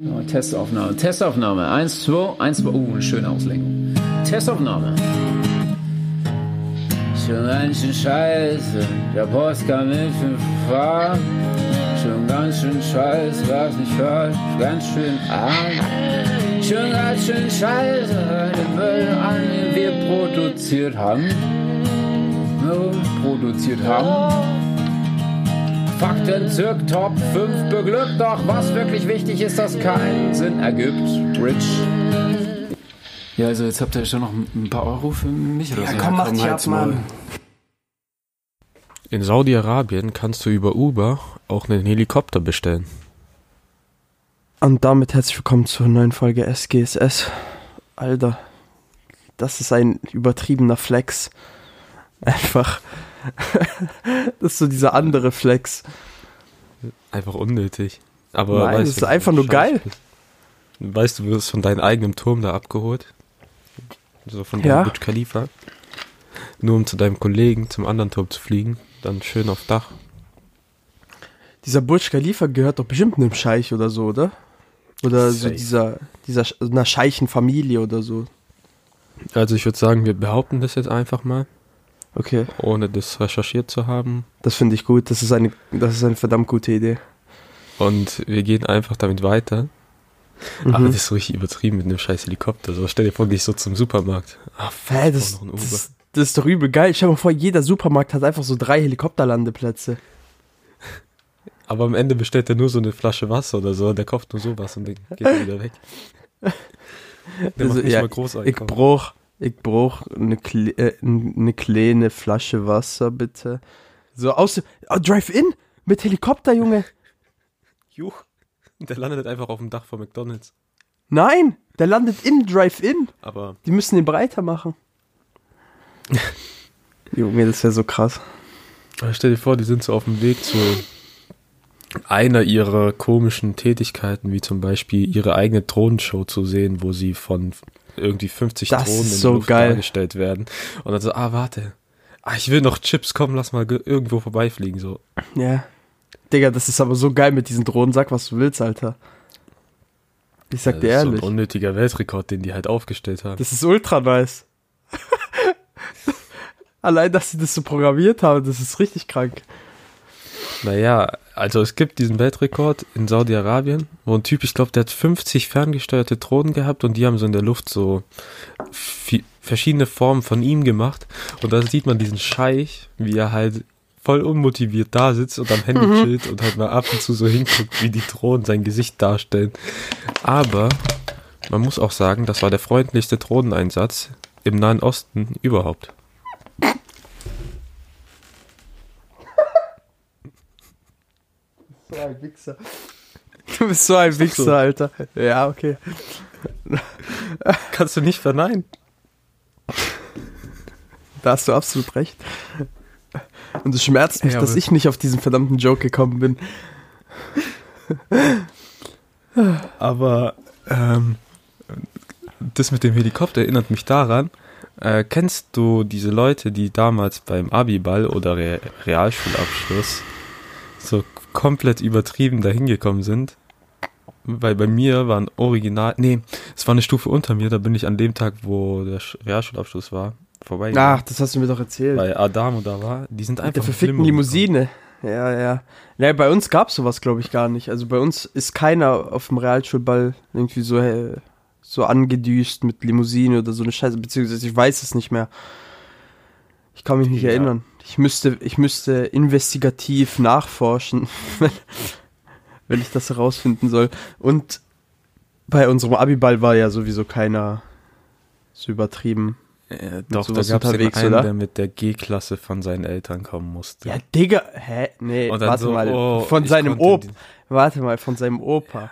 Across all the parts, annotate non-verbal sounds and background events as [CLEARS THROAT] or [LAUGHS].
Testaufnahme, Testaufnahme. Eins, zwei, eins, zwei. Uh, eine schöne Auslenkung. Testaufnahme. Schon ganz schön scheiße, der Post kam mit fünf Fahren. Schon ganz schön scheiße, was nicht falsch, ganz schön arm. Schon ganz schön scheiße, den Müll an, den wir produziert haben. No, produziert haben. Fakten zirk Top 5 beglückt, doch was wirklich wichtig ist, das keinen Sinn ergibt. Rich. Ja, also jetzt habt ihr schon noch ein paar Euro für mich oder Ja, so. komm, mach dich ab. Mann. In Saudi-Arabien kannst du über Uber auch einen Helikopter bestellen. Und damit herzlich willkommen zur neuen Folge SGSS. Alter, das ist ein übertriebener Flex. Einfach. [LAUGHS] das ist so dieser andere Flex. Einfach unnötig. Aber Nein, weißt das ist einfach nur geil. bist. Weißt du, du wirst von deinem eigenen Turm da abgeholt. So von Ja. deinem Burj Khalifa. Nur um zu deinem Kollegen zum anderen Turm zu fliegen. Dann schön auf Dach. Dieser Burj Khalifa gehört doch bestimmt einem Scheich oder so, oder? Oder so dieser, dieser, einer Scheichenfamilie oder so. Also ich würde sagen, wir behaupten das jetzt einfach mal, Okay, ohne das recherchiert zu haben. das finde ich gut. Das ist eine, das ist eine verdammt gute Idee. Und wir gehen einfach damit weiter. Aber Mhm. das ist so richtig übertrieben mit einem scheiß Helikopter. So, stell dir vor, gehst so zum Supermarkt. Ah, Hä, das, das, das ist doch übel geil. Stell dir mal vor, jeder Supermarkt hat einfach so drei Helikopterlandeplätze. Aber am Ende bestellt er nur so eine Flasche Wasser oder so. Der kauft nur sowas und dann geht er wieder weg. [LAUGHS] Der Also, macht nicht ja, mal groß Ich brauch, ich brauch eine, Kle äh, eine kleine Flasche Wasser, bitte. So aus, oh, Drive-In mit Helikopter, Junge. [LAUGHS] Juch. Der landet einfach auf dem Dach von McDonalds. Nein, der landet im Drive-In. Aber Die müssen den breiter machen. [LAUGHS] Junge, das wäre so krass. aber stell dir vor, die sind so auf dem Weg zu einer ihrer komischen Tätigkeiten, wie zum Beispiel ihre eigene Drohnenshow zu sehen, wo sie von irgendwie 50 Das Drohnen ist in so Luft geil. dargestellt werden. Und dann so, ah, warte. Ah, ich will noch Chips, komm, lass mal ge- irgendwo vorbeifliegen. So, Ja. Digga, das ist aber so geil mit diesen Drohnen. Sag, was du willst, Alter. Ich sag Das dir ist ehrlich. So ein unnötiger Weltrekord, den die halt aufgestellt haben. Das ist ultra nice. [LAUGHS] Allein, dass sie das so programmiert haben, das ist richtig krank. Naja, also es gibt diesen Weltrekord in Saudi-Arabien, wo ein Typ, ich glaube, der hat 50 ferngesteuerte Drohnen gehabt und die haben so in der Luft so verschiedene Formen von ihm gemacht. Und da sieht man diesen Scheich, wie er halt voll unmotiviert da sitzt und am Handy chillt und halt mal ab und zu so hinguckt, wie die Drohnen sein Gesicht darstellen. Aber man muss auch sagen, das war der freundlichste Drohneneinsatz im Nahen Osten überhaupt. So ein Wichser. Du bist so ein Wichser, so. Alter. Ja, okay. Kannst du nicht verneinen. Da hast du absolut recht. Und es schmerzt mich, Ja, dass ich nicht auf diesen verdammten Joke gekommen bin. Aber ähm, das mit dem Helikopter erinnert mich daran. Äh, kennst du diese Leute, die damals beim Abiball oder Re Realschulabschluss so komplett übertrieben dahin gekommen sind? Weil bei mir waren original, nee, es war eine Stufe unter mir, da bin ich an dem Tag, wo der Sch- Realschulabschluss war, vorbei. Ach, das hast du mir doch erzählt. Weil Adamo da war, die sind einfach der verfickten Limo Limousine. Ja, ja. Ja, bei uns gab's sowas, glaube ich, gar nicht. Also bei uns ist keiner auf dem Realschulball irgendwie so, äh, so angedüst mit Limousine oder so eine Scheiße, beziehungsweise ich weiß es nicht mehr. Ich kann mich nicht Ja. erinnern. Ich müsste, ich müsste investigativ nachforschen, [LAUGHS] wenn, wenn ich das herausfinden soll. Und bei unserem Abiball war ja sowieso keiner so übertrieben. Äh, doch, da gab es den einen, oder? der mit der G-Klasse von seinen Eltern kommen musste. Ja, Digga, hä? Nee, warte so, mal. oh, von seinem konnte Op. die- Warte mal, von seinem Opa.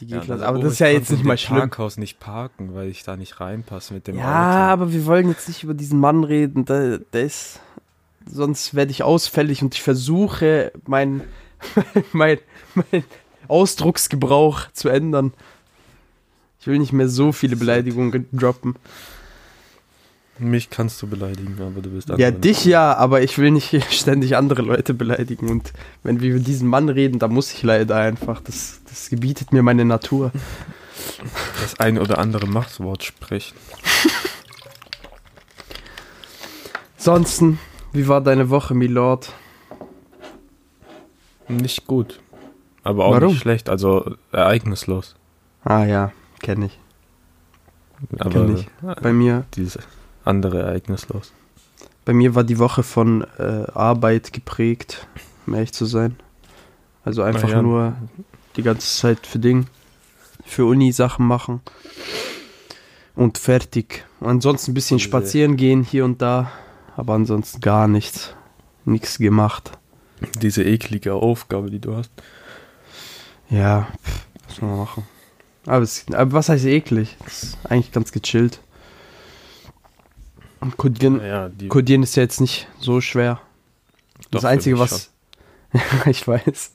Die Ja, G-Klasse. dann, aber oh, das ist ja jetzt nicht mal schlimm. Parkhaus nicht parken, weil ich da nicht reinpasse mit dem Ja, Auto. aber wir wollen jetzt nicht über diesen Mann reden. Der, der ist. Sonst werde ich ausfällig und ich versuche, mein, [LAUGHS] mein, mein Ausdrucksgebrauch zu ändern. Ich will nicht mehr so viele Beleidigungen droppen. Mich kannst du beleidigen, aber du bist Ja, dich ja, aber ich will nicht [LAUGHS] ständig andere Leute beleidigen. Und wenn wir über diesen Mann reden, dann muss ich leider einfach. Das, das gebietet mir meine Natur. Das ein oder andere Machtwort sprechen. Ansonsten, wie war deine Woche, Milord? Nicht gut. Aber auch Warum? nicht schlecht, also ereignislos. Ah ja, kenne ich. Aber Kenn ich. Bei mir, dieses andere ereignislos. bei mir war die Woche von äh, Arbeit geprägt, um ehrlich zu sein. Also einfach Na ja. nur die ganze Zeit für Ding, für Uni Sachen machen und fertig. Ansonsten ein bisschen spazieren gehen hier und da, aber ansonsten gar nichts. Nichts gemacht. Diese eklige Aufgabe, die du hast. Ja, pff, was soll man machen? Aber, es, aber was heißt eklig? Das ist eigentlich ganz gechillt. Und Codieren, die Codieren ist ja jetzt nicht so schwer. Das Doch, für Einzige, was. [LAUGHS] ich weiß.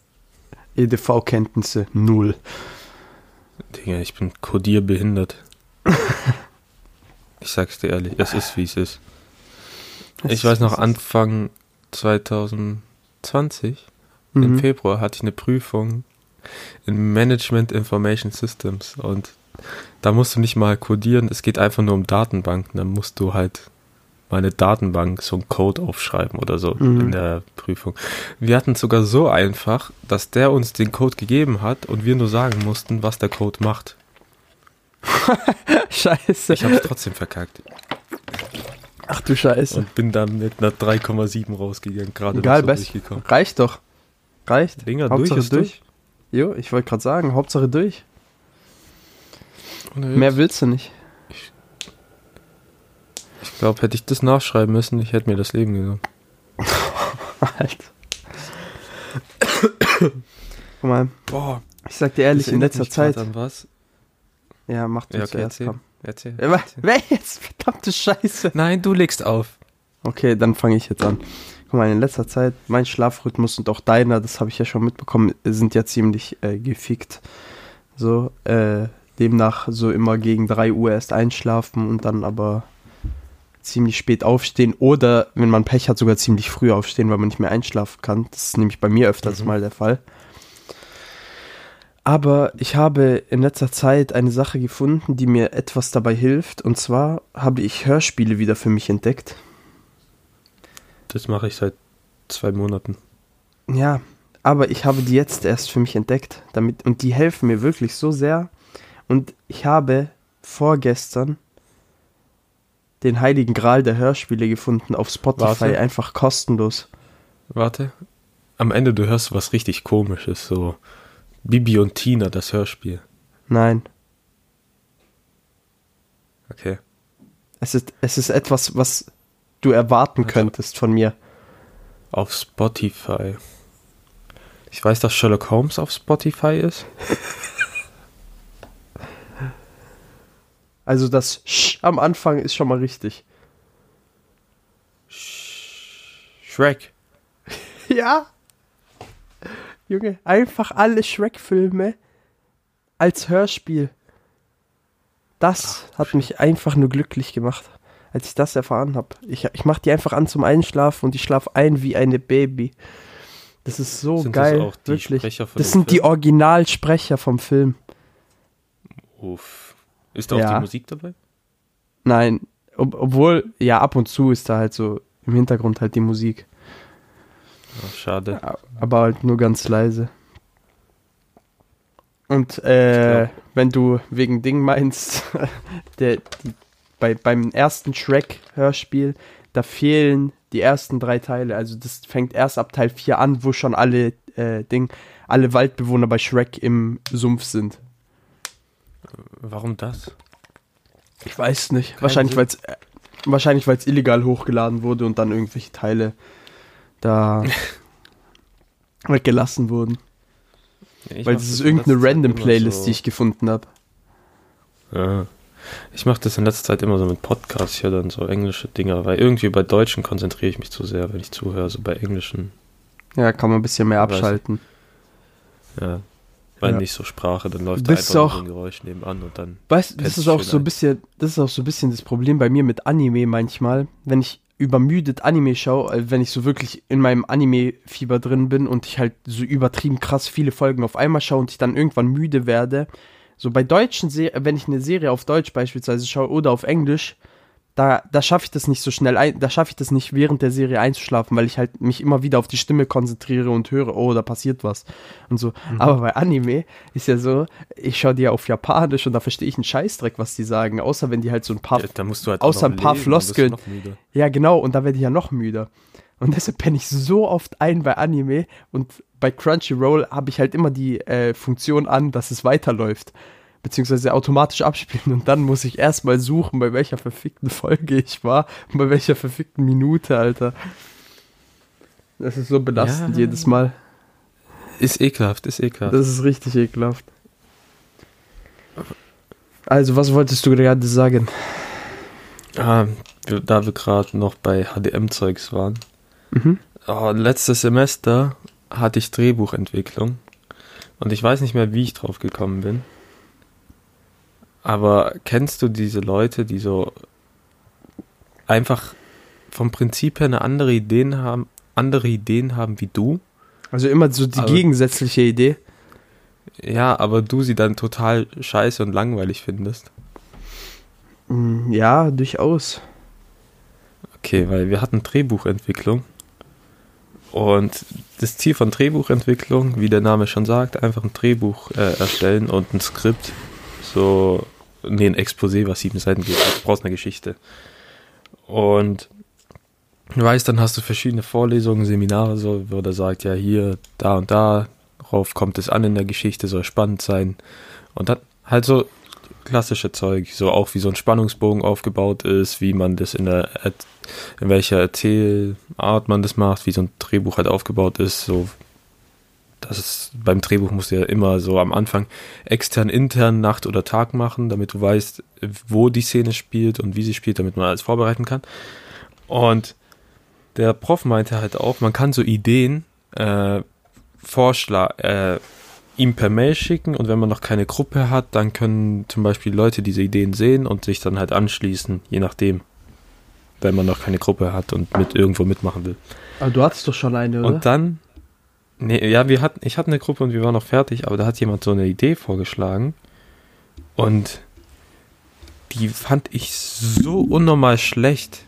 EDV-Kenntnisse, null. Digga, ich bin kodierbehindert. [LAUGHS] ich sag's dir ehrlich, es ist wie es ist. Ich weiß noch, Anfang 2020, im Mhm. Februar, hatte ich eine Prüfung in Management Information Systems und da musst du nicht mal codieren, es geht einfach nur um Datenbanken. Da musst du halt mal eine Datenbank, so einen Code aufschreiben oder so Mhm. in der Prüfung. Wir hatten es sogar so einfach, dass der uns den Code gegeben hat und wir nur sagen mussten, was der Code macht. [LAUGHS] Scheiße. Ich habe es trotzdem verkackt Ach du Scheiße. und bin dann mit einer 3,7 rausgegangen, gerade Egal, best. durchgekommen. Reicht doch. Reicht. Dinger, Hauptsache durch ist durch. Jo, ich wollte gerade sagen, Hauptsache durch. Mehr willst du nicht. Ich glaube, hätte ich das nachschreiben müssen, ich hätte mir das Leben genommen. [LAUGHS] Alter. Guck mal, Boah, ich sag dir ehrlich, in letzter Zeit. Was? Ja, mach du Ja, okay, zuerst. Erzähl. Wa- Wer jetzt? Verdammte Scheiße. Nein, du legst auf. Okay, dann fange ich jetzt an. Guck mal, in letzter Zeit, mein Schlafrhythmus und auch deiner, das habe ich ja schon mitbekommen, sind ja ziemlich äh, gefickt. So, äh, demnach so immer gegen 3 Uhr erst einschlafen und dann aber ziemlich spät aufstehen oder, wenn man Pech hat, sogar ziemlich früh aufstehen, weil man nicht mehr einschlafen kann. Das ist nämlich bei mir öfters Mhm. mal der Fall. Aber ich habe in letzter Zeit eine Sache gefunden, die mir etwas dabei hilft. Und zwar habe ich Hörspiele wieder für mich entdeckt. Das mache ich seit zwei Monaten. Ja, aber ich habe die jetzt erst für mich entdeckt, damit und die helfen mir wirklich so sehr. Und ich habe vorgestern den heiligen Gral der Hörspiele gefunden auf Spotify, Warte. einfach kostenlos. Warte. Am Ende, du hörst was richtig komisches, so Bibi und Tina, das Hörspiel. Nein, Okay. es ist es ist etwas, was du erwarten Also- könntest von mir. Auf Spotify. Ich weiß, dass Sherlock Holmes auf Spotify ist. [LAUGHS] Also das Sch am Anfang ist schon mal richtig. Shrek. [LAUGHS] Ja. Junge, einfach alle Shrek-Filme als Hörspiel. Das hat mich einfach nur glücklich gemacht, als ich das erfahren habe. Ich, ich mache die einfach an zum Einschlafen und ich schlafe ein wie eine Baby. Das ist so Sind geil, das auch die wirklich. Sprecher von das sind die Film? Originalsprecher vom Film. Uff. Ist da auch Ja. die Musik dabei? Nein, ob, obwohl, ja, ab und zu ist da halt so im Hintergrund halt die Musik. Ach, schade. aber halt nur ganz leise. Und äh, wenn du wegen Ding meinst, [LAUGHS] der, die, bei, beim ersten Shrek-Hörspiel, da fehlen die ersten drei Teile. Also das fängt erst ab Teil 4 an, wo schon alle äh, Ding, alle Waldbewohner bei Shrek im Sumpf sind. Warum das? Ich weiß nicht. Kein wahrscheinlich, weil es äh, wahrscheinlich, weil's illegal hochgeladen wurde und dann irgendwelche Teile da [LAUGHS] weggelassen wurden. Ja, Weil das ist in irgendeine Random Playlist, so- die ich gefunden habe. Ja. Ich mache das in letzter Zeit immer so mit Podcasts, höre dann so englische Dinger, weil irgendwie bei Deutschen konzentriere ich mich zu sehr, wenn ich zuhöre, so bei englischen, Ja, kann man ein bisschen mehr abschalten. ja. Weil Ja. nicht so Sprache, dann läuft da einfach auch- so ein Geräusch nebenan und dann. Weißt du, das ist auch so ein. bisschen, das ist auch so ein bisschen das Problem bei mir mit Anime manchmal, wenn ich übermüdet Anime schaue, äh, wenn ich so wirklich in meinem Anime-Fieber drin bin und ich halt so übertrieben krass viele Folgen auf einmal schaue und ich dann irgendwann müde werde. So bei deutschen Serien, wenn ich eine Serie auf Deutsch beispielsweise schaue oder auf Englisch, da, da schaffe ich das nicht so schnell, ein, da schaffe ich das nicht während der Serie einzuschlafen, weil ich halt mich immer wieder auf die Stimme konzentriere und höre, oh, da passiert was und so. Aber bei Anime ist ja so, ich schaue die ja auf Japanisch und da verstehe ich einen Scheißdreck, was die sagen, außer wenn die halt so ein paar, Ja, da musst du halt außer ein paar du Floskeln. ja genau, und da werde ich ja noch müder. Und [LAUGHS] deshalb penne ich so oft ein bei Anime und bei Crunchyroll habe ich halt immer die äh, Funktion an, dass es weiterläuft. Beziehungsweise automatisch abspielen und dann muss ich erstmal suchen, bei welcher verfickten Folge ich war und bei welcher verfickten Minute, Alter. Das ist so belastend Ja. jedes Mal. Ist ekelhaft, ist ekelhaft. Das ist richtig ekelhaft. Also, was wolltest du gerade sagen? Ah, da wir gerade noch bei HDM-Zeugs waren. Mhm. Oh, letztes Semester hatte ich Drehbuchentwicklung. Und ich weiß nicht mehr, wie ich drauf gekommen bin. Aber kennst du diese Leute, die so einfach vom Prinzip her eine andere Ideen haben, andere Ideen haben wie du? Also immer so die Aber- gegensätzliche Idee. Ja, aber du sie dann total scheiße und langweilig findest. Mm, Ja, durchaus. Okay, weil wir hatten Drehbuchentwicklung. Und das Ziel von Drehbuchentwicklung, wie der Name schon sagt, einfach ein Drehbuch äh, erstellen und ein Skript. So, nee, ein Exposé, was sieben Seiten geht. Du brauchst eine Geschichte. Und du weißt, dann hast du verschiedene Vorlesungen, Seminare, so, wo der sagt, ja, hier, da und da, darauf kommt es an in der Geschichte, soll spannend sein. Und dann halt so klassische Zeug, so auch wie so ein Spannungsbogen aufgebaut ist, wie man das in der, Er- in welcher Erzählart man das macht, wie so ein Drehbuch halt aufgebaut ist, so, das ist, beim Drehbuch musst du ja immer so am Anfang extern, intern, Nacht oder Tag machen, damit du weißt, wo die Szene spielt und wie sie spielt, damit man alles vorbereiten kann. Und der Prof meinte halt auch, man kann so Ideen, äh, Vorschlag, äh, ihm per Mail schicken und wenn man noch keine Gruppe hat, dann können zum Beispiel Leute diese Ideen sehen und sich dann halt anschließen, je nachdem, wenn man noch keine Gruppe hat und mit irgendwo mitmachen will. Aber du hattest doch schon eine, oder? Und dann, nee, ja, wir hatten, ich hatte eine Gruppe und wir waren noch fertig, aber da hat jemand so eine Idee vorgeschlagen und die fand ich so unnormal schlecht,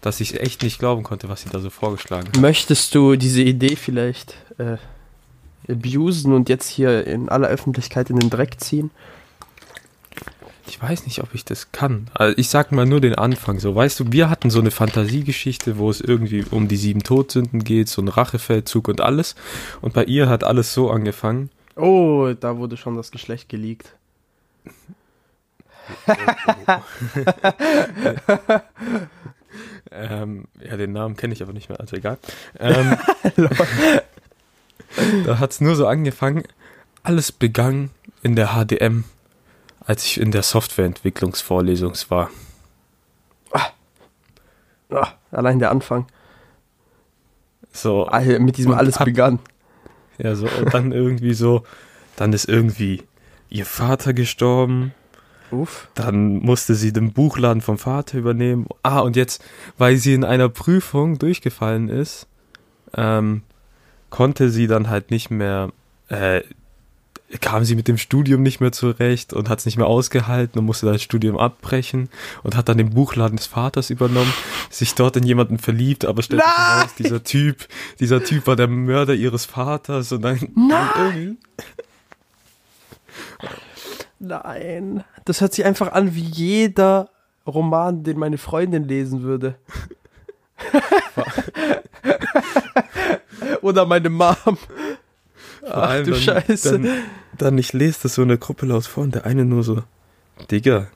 dass ich echt nicht glauben konnte, was sie da so vorgeschlagen hat. Möchtest du diese Idee vielleicht äh, abusen und jetzt hier in aller Öffentlichkeit in den Dreck ziehen? Ich weiß nicht, ob ich das kann. Also ich sag mal nur den Anfang. So, weißt du, wir hatten so eine Fantasiegeschichte, wo es irgendwie um die sieben Todsünden geht, so ein Rachefeldzug und alles. Und bei ihr hat alles so angefangen. Oh, da wurde schon das Geschlecht geleakt. [LAUGHS] Ähm, ja, den Namen kenne ich aber nicht mehr, also egal. Ähm, [LAUGHS] da hat es nur so angefangen. Alles begann in der HDM, als ich in der Softwareentwicklungsvorlesung war. Ah, allein der Anfang. So, Ah, mit diesem alles ab- begann. Ja, so, und dann irgendwie so, dann ist irgendwie ihr Vater gestorben, Uff. dann musste sie den Buchladen vom Vater übernehmen. Ah, und jetzt, weil sie in einer Prüfung durchgefallen ist, ähm, konnte sie dann halt nicht mehr, äh, kam sie mit dem Studium nicht mehr zurecht und hat es nicht mehr ausgehalten und musste das Studium abbrechen und hat dann den Buchladen des Vaters übernommen, sich dort in jemanden verliebt, aber stellt sich heraus, dieser Typ, dieser Typ war der Mörder ihres Vaters und dann Nein! Nein. Das hört sich einfach an wie jeder Roman, den meine Freundin lesen würde. [LAUGHS] [LAUGHS] Oder meine Mom. Vor Ach allem du dann, Scheiße. Dann, dann ich lese das so in der Gruppe laut vor und der eine nur so, Digga,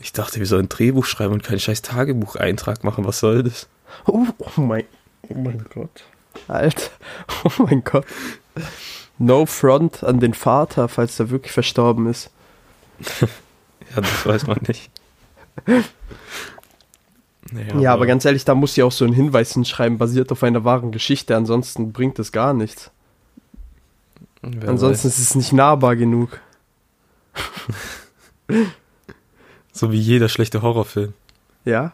ich dachte, wir sollen ein Drehbuch schreiben und keinen scheiß Tagebucheintrag machen, was soll das? Oh, oh mein, oh mein Gott. Alter, [LAUGHS] oh mein Gott. No front an den Vater, falls er wirklich verstorben ist. [LAUGHS] Ja, das weiß man nicht. Naja, Ja, aber ganz ehrlich, da muss sie auch so einen Hinweis hinschreiben, basiert auf einer wahren Geschichte, ansonsten bringt es gar nichts. Wer Ansonsten weiß. ist es nicht nahbar genug. [LAUGHS] So wie jeder schlechte Horrorfilm. Ja?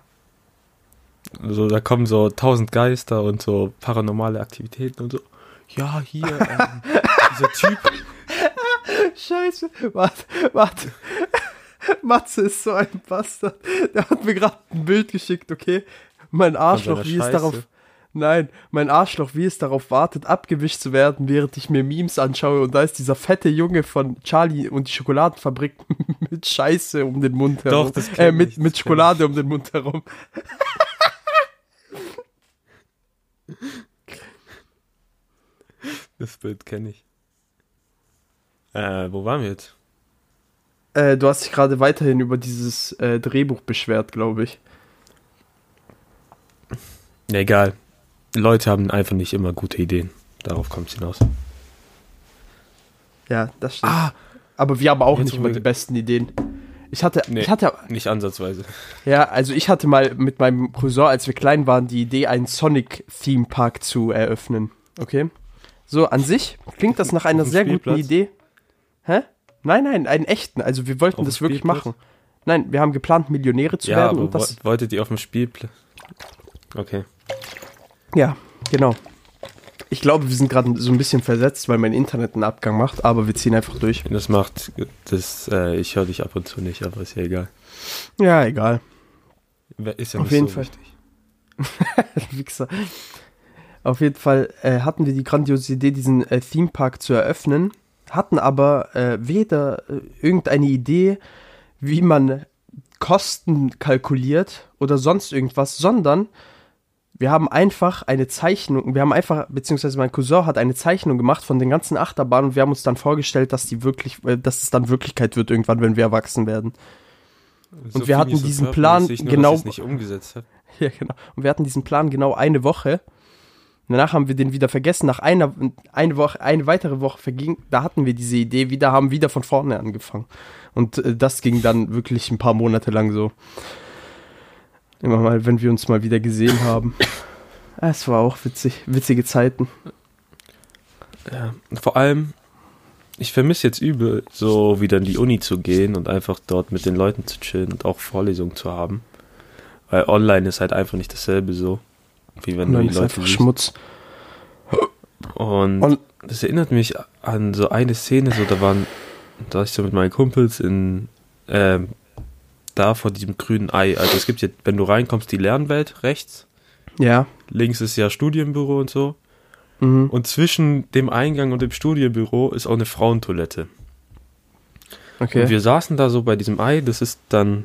So, da kommen so tausend Geister und so paranormale Aktivitäten und so. Ja, hier, ähm, [LAUGHS] dieser Typ. Scheiße. Warte, warte. Matze ist so ein Bastard. Der hat mir gerade ein Bild geschickt, okay? Mein Arschloch, wie es Scheiße. darauf. Nein, mein Arschloch, wie es darauf wartet, abgewischt zu werden, während ich mir Memes anschaue. Und da ist dieser fette Junge von Charlie und die Schokoladenfabrik [LAUGHS] mit Scheiße um den Mund herum. Doch, das äh, mit, ich, mit das Schokolade um den Mund herum. [LAUGHS] Das Bild kenne ich. Äh, wo waren wir jetzt? Äh, du hast dich gerade weiterhin über dieses äh, Drehbuch beschwert, glaube ich. Egal. Leute haben einfach nicht immer gute Ideen. Darauf kommt es hinaus. Ja, das stimmt. Ah, Aber wir haben auch nicht immer die besten Ideen. Ich hatte, Nee. ich hatte, nicht ansatzweise. ja, also ich hatte mal mit meinem Cousin, als wir klein waren, die Idee, einen Sonic-Theme-Park zu eröffnen. Okay? So, an sich klingt das nach einer sehr guten? Idee. Hä? Nein, nein, einen echten. Also wir wollten Auf das wirklich machen. Nein, wir haben geplant, Millionäre zu Ja, werden aber und das. wo- wolltet ihr auf dem Spielplatz? Okay. Ja, genau. Ich glaube, wir sind gerade so ein bisschen versetzt, weil mein Internet einen Abgang macht, aber wir ziehen einfach durch. Das macht, das, äh, ich höre dich ab und zu nicht, aber ist ja egal. Ja, egal. Wer- Ist ja Auf nicht jeden so Fall. wichtig. [LAUGHS] Wichser. Auf jeden Fall äh, hatten wir die grandiose Idee, diesen äh, Themepark zu eröffnen, hatten aber äh, weder äh, irgendeine Idee, wie man Kosten kalkuliert oder sonst irgendwas, sondern wir haben einfach eine Zeichnung, wir haben einfach, beziehungsweise mein Cousin hat eine Zeichnung gemacht von den ganzen Achterbahnen und wir haben uns dann vorgestellt, dass die wirklich, äh, dass es dann Wirklichkeit wird irgendwann, wenn wir erwachsen werden. So wir hatten diesen Plan nur, genau-. [LAUGHS] Ja, genau. Und wir hatten diesen Plan genau eine Woche. Danach haben wir den wieder vergessen. Nach einer eine Woche, eine weitere Woche verging, da hatten wir diese Idee wieder, haben wieder von vorne angefangen. Und äh, das ging dann wirklich ein paar Monate lang so. Immer mal, wenn wir uns mal wieder gesehen haben. Es war auch witzig, witzige Zeiten. Ja. Vor allem, ich vermisse jetzt übel, so wieder in die Uni zu gehen und einfach dort mit den Leuten zu chillen und auch Vorlesungen zu haben. Weil online ist halt einfach nicht dasselbe so, wie wenn Und du die ist Leute einfach siehst. Schmutz. Und, Und- das erinnert mich an so eine Szene, so da waren, da war ich so mit meinen Kumpels in, ähm, da vor diesem grünen Ei. Also es gibt ja, wenn du reinkommst, die Lernwelt rechts, Ja. links ist ja Studienbüro und so. Mhm. Und zwischen dem Eingang und dem Studienbüro ist auch eine Frauentoilette. Okay. Und wir saßen da so bei diesem Ei, das ist dann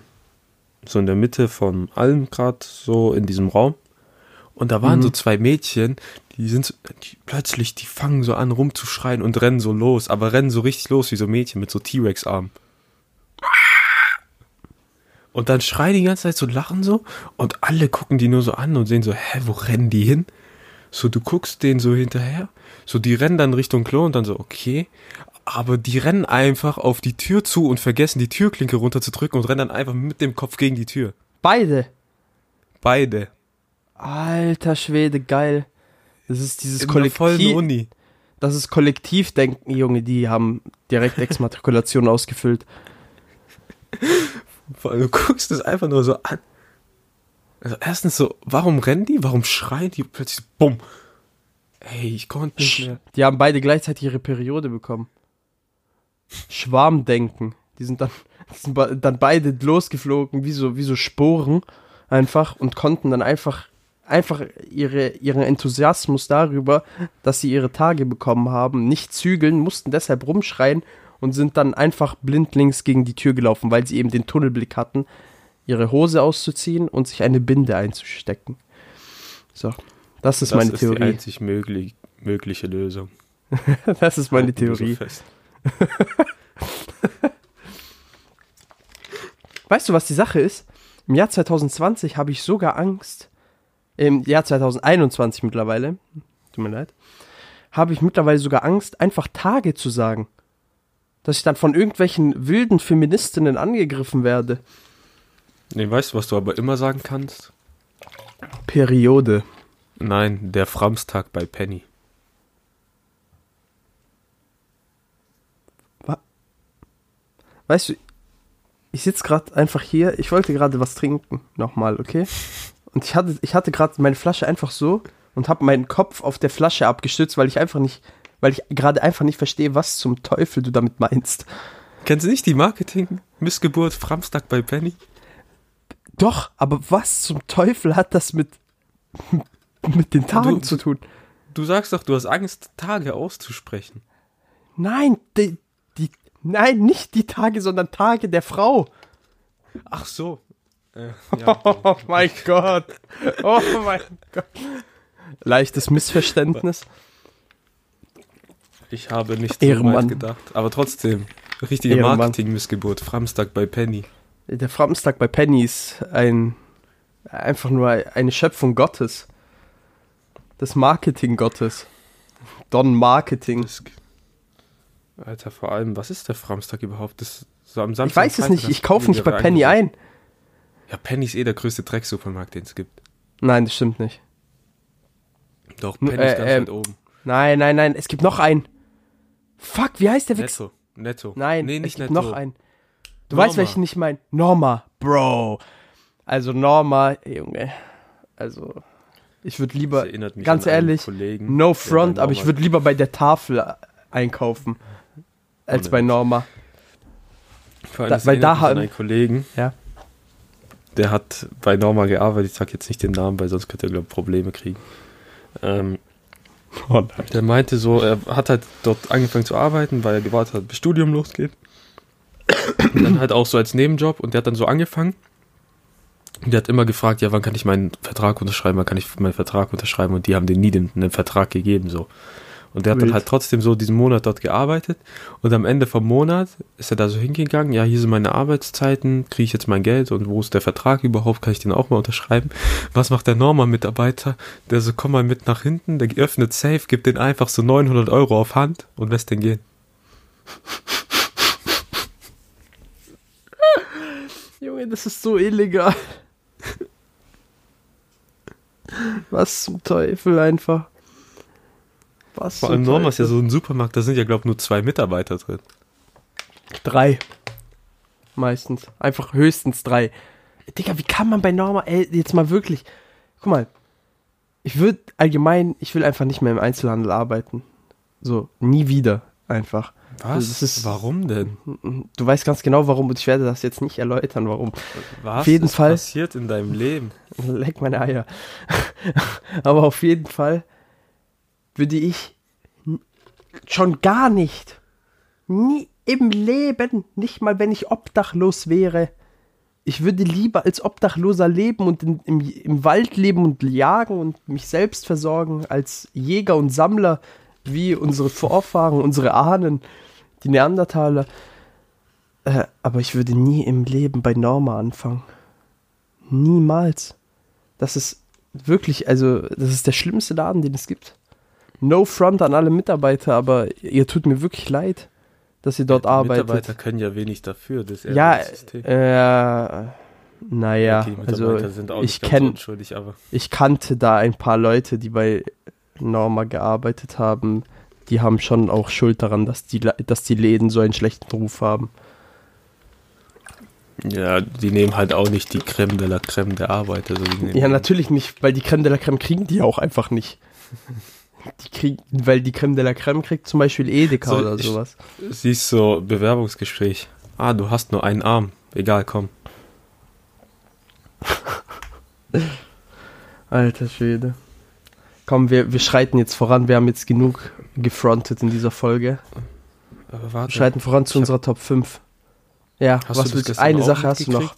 so in der Mitte von allem gerade so in diesem Raum. Und da waren Mhm. so zwei Mädchen, die sind so, die, plötzlich, die fangen so an rumzuschreien und rennen so los, aber rennen so richtig los wie so Mädchen mit so T-Rex-Armen. Und dann schreien die ganze Zeit so, lachen so und alle gucken die nur so an und sehen so, hä, wo rennen die hin? So, du guckst denen so hinterher, so, die rennen dann Richtung Klo und dann so, okay, aber die rennen einfach auf die Tür zu und vergessen die Türklinke runterzudrücken und rennen dann einfach mit dem Kopf gegen die Tür. Beide. Beide. Alter Schwede, geil. Das ist dieses Kollektiv. Das ist Kollektivdenken, Junge, die haben direkt Exmatrikulation [LAUGHS] ausgefüllt. Vor allem, du guckst es einfach nur so an. Also erstens so, warum rennen die? Warum schreien die plötzlich so, bumm? Ey, ich konnte nicht mehr. Die haben beide gleichzeitig ihre Periode bekommen. Schwarmdenken. Die sind dann, [LAUGHS] die sind dann beide losgeflogen, wie so, wie so Sporen einfach und konnten dann einfach, einfach ihre, ihren Enthusiasmus darüber, dass sie ihre Tage bekommen haben, nicht zügeln, mussten deshalb rumschreien und sind dann einfach blindlings gegen die Tür gelaufen, weil sie eben den Tunnelblick hatten, ihre Hose auszuziehen und sich eine Binde einzustecken. So, das ist das meine ist die Theorie. einzig möglich, mögliche Lösung. [LAUGHS] Das ist meine so Theorie. fest. [LAUGHS] Weißt du, was die Sache ist? Im Jahr 2020 habe ich sogar Angst. Im Jahr 2021 mittlerweile, tut mir leid, habe ich mittlerweile sogar Angst, einfach Tage zu sagen dass ich dann von irgendwelchen wilden Feministinnen angegriffen werde. Nee, weißt du, was du aber immer sagen kannst? Periode. Nein, der Framstag bei Penny. Weißt du, ich sitze gerade einfach hier, ich wollte gerade was trinken, nochmal, okay? Und ich hatte, ich hatte gerade meine Flasche einfach so und habe meinen Kopf auf der Flasche abgestützt, weil ich einfach nicht weil ich gerade einfach nicht verstehe, was zum Teufel du damit meinst. Kennst du nicht die Marketing-Missgeburt Framstag bei Penny? Doch, aber was zum Teufel hat das mit, [LAUGHS] mit den Tagen Du- zu tun? Du sagst doch, du hast Angst, Tage auszusprechen. Nein, die, die, nein, nicht die Tage, sondern Tage der Frau. Ach so. Äh, [LAUGHS] ja. Oh mein Gott. Oh mein Gott. Leichtes Missverständnis. Ich habe nicht so Ehrenmann. weit gedacht. Aber trotzdem, richtige. Marketing-Missgeburt. Framstag bei Penny. Der Framstag bei Penny ist ein, einfach nur eine Schöpfung Gottes. Des Marketing Gottes. Don Marketing. Das, Alter, vor allem, was ist der Framstag überhaupt? Das, so am Samstag Ich weiß es nicht, ich kaufe nicht bei Penny ein. Ja, Penny ist eh der größte Drecksupermarkt, den es gibt. Nein, das stimmt nicht. Doch, N- Penny ist äh, ganz ähm, weit oben. Nein, nein, nein, es gibt noch einen. Fuck, wie heißt der Wichs? Netto. Netto. Nein, nee, nicht Netto. noch einen. Du Norma. weißt, welchen ich meine. Norma, Bro. Also Norma, Junge. Also, ich würde Das lieber, erinnert mich ganz ehrlich, Kollegen, no front, aber ich würde lieber bei der Tafel einkaufen. Als bei. Norma. Vor allem, Da- weil da haben- einen Kollegen, Ja. der hat bei Norma gearbeitet. Ich sag jetzt nicht den Namen, weil sonst könnte er, glaube ich, Probleme kriegen. Ähm, Oh der meinte so, er hat halt dort angefangen zu arbeiten, weil er gewartet hat, bis Studium losgeht. Und dann halt auch so als Nebenjob und der hat dann so angefangen. Und der hat immer gefragt, ja, wann kann ich meinen Vertrag unterschreiben, wann kann ich meinen Vertrag unterschreiben und die haben den nie den, den Vertrag gegeben, so. Und der hat dann halt trotzdem so diesen Monat dort gearbeitet und am Ende vom Monat ist er da so hingegangen, ja, hier sind meine Arbeitszeiten, kriege ich jetzt mein Geld und wo ist der Vertrag überhaupt, kann ich den auch mal unterschreiben? Was macht der Norma-Mitarbeiter? Der so, komm mal mit nach hinten, der öffnet Safe, gibt den einfach so 900 Euro auf Hand und lässt den gehen. [LAUGHS] Junge, das ist so illegal. Was zum Teufel einfach. Was Vor allem Norma ist ja Teufel? so ein Supermarkt, da sind ja, glaube ich, nur zwei Mitarbeiter drin. Drei. Meistens. Einfach höchstens drei. Digga, wie kann man bei Norma, ey, jetzt mal wirklich. Guck mal. Ich würde allgemein, ich will einfach nicht mehr im Einzelhandel arbeiten. So, nie wieder. Einfach. Was? Das ist- Warum denn? Du weißt ganz genau warum und ich werde das jetzt nicht erläutern, warum. Was Auf jeden ist Fall. passiert in deinem Leben? [LAUGHS] Leck meine Eier. [LAUGHS] Aber auf jeden Fall würde ich schon gar nicht, nie im Leben, nicht mal wenn ich obdachlos wäre, ich würde lieber als Obdachloser leben und in, im, im Wald leben und jagen und mich selbst versorgen, als Jäger und Sammler wie unsere Vorfahren, unsere Ahnen, die Neandertaler. Äh, aber ich würde nie im Leben bei Norma anfangen. Niemals. Das ist wirklich, also, das ist der schlimmste Laden, den es gibt. No front an alle Mitarbeiter, aber ihr tut mir wirklich leid, dass ihr dort Die arbeitet. Mitarbeiter können ja wenig dafür, das Ja, System. äh, naja, Okay, also ich nicht ganz kenn- unschuldig, aber ich kannte da ein paar Leute, die bei Norma gearbeitet haben. Die haben schon auch Schuld daran, dass die, dass die Läden so einen schlechten Ruf haben. ja, die nehmen halt auch nicht die Creme de la Creme der Arbeiter. So nehmen Ja, natürlich nicht, weil die Creme de la Creme kriegen die auch einfach nicht. [LAUGHS] Die kriegen, weil die Creme de la Creme kriegt zum Beispiel Edeka So, oder sowas. Siehst so, Bewerbungsgespräch. Ah, du hast nur einen Arm. Egal, komm. [LAUGHS] Alter Schwede. Komm, wir, wir schreiten jetzt voran. Wir haben jetzt genug gefrontet in dieser Folge. Aber Wir warte, schreiten voran zu Ich hab- unserer Top 5. Ja, hast was willst du? Eine Sache hast du noch.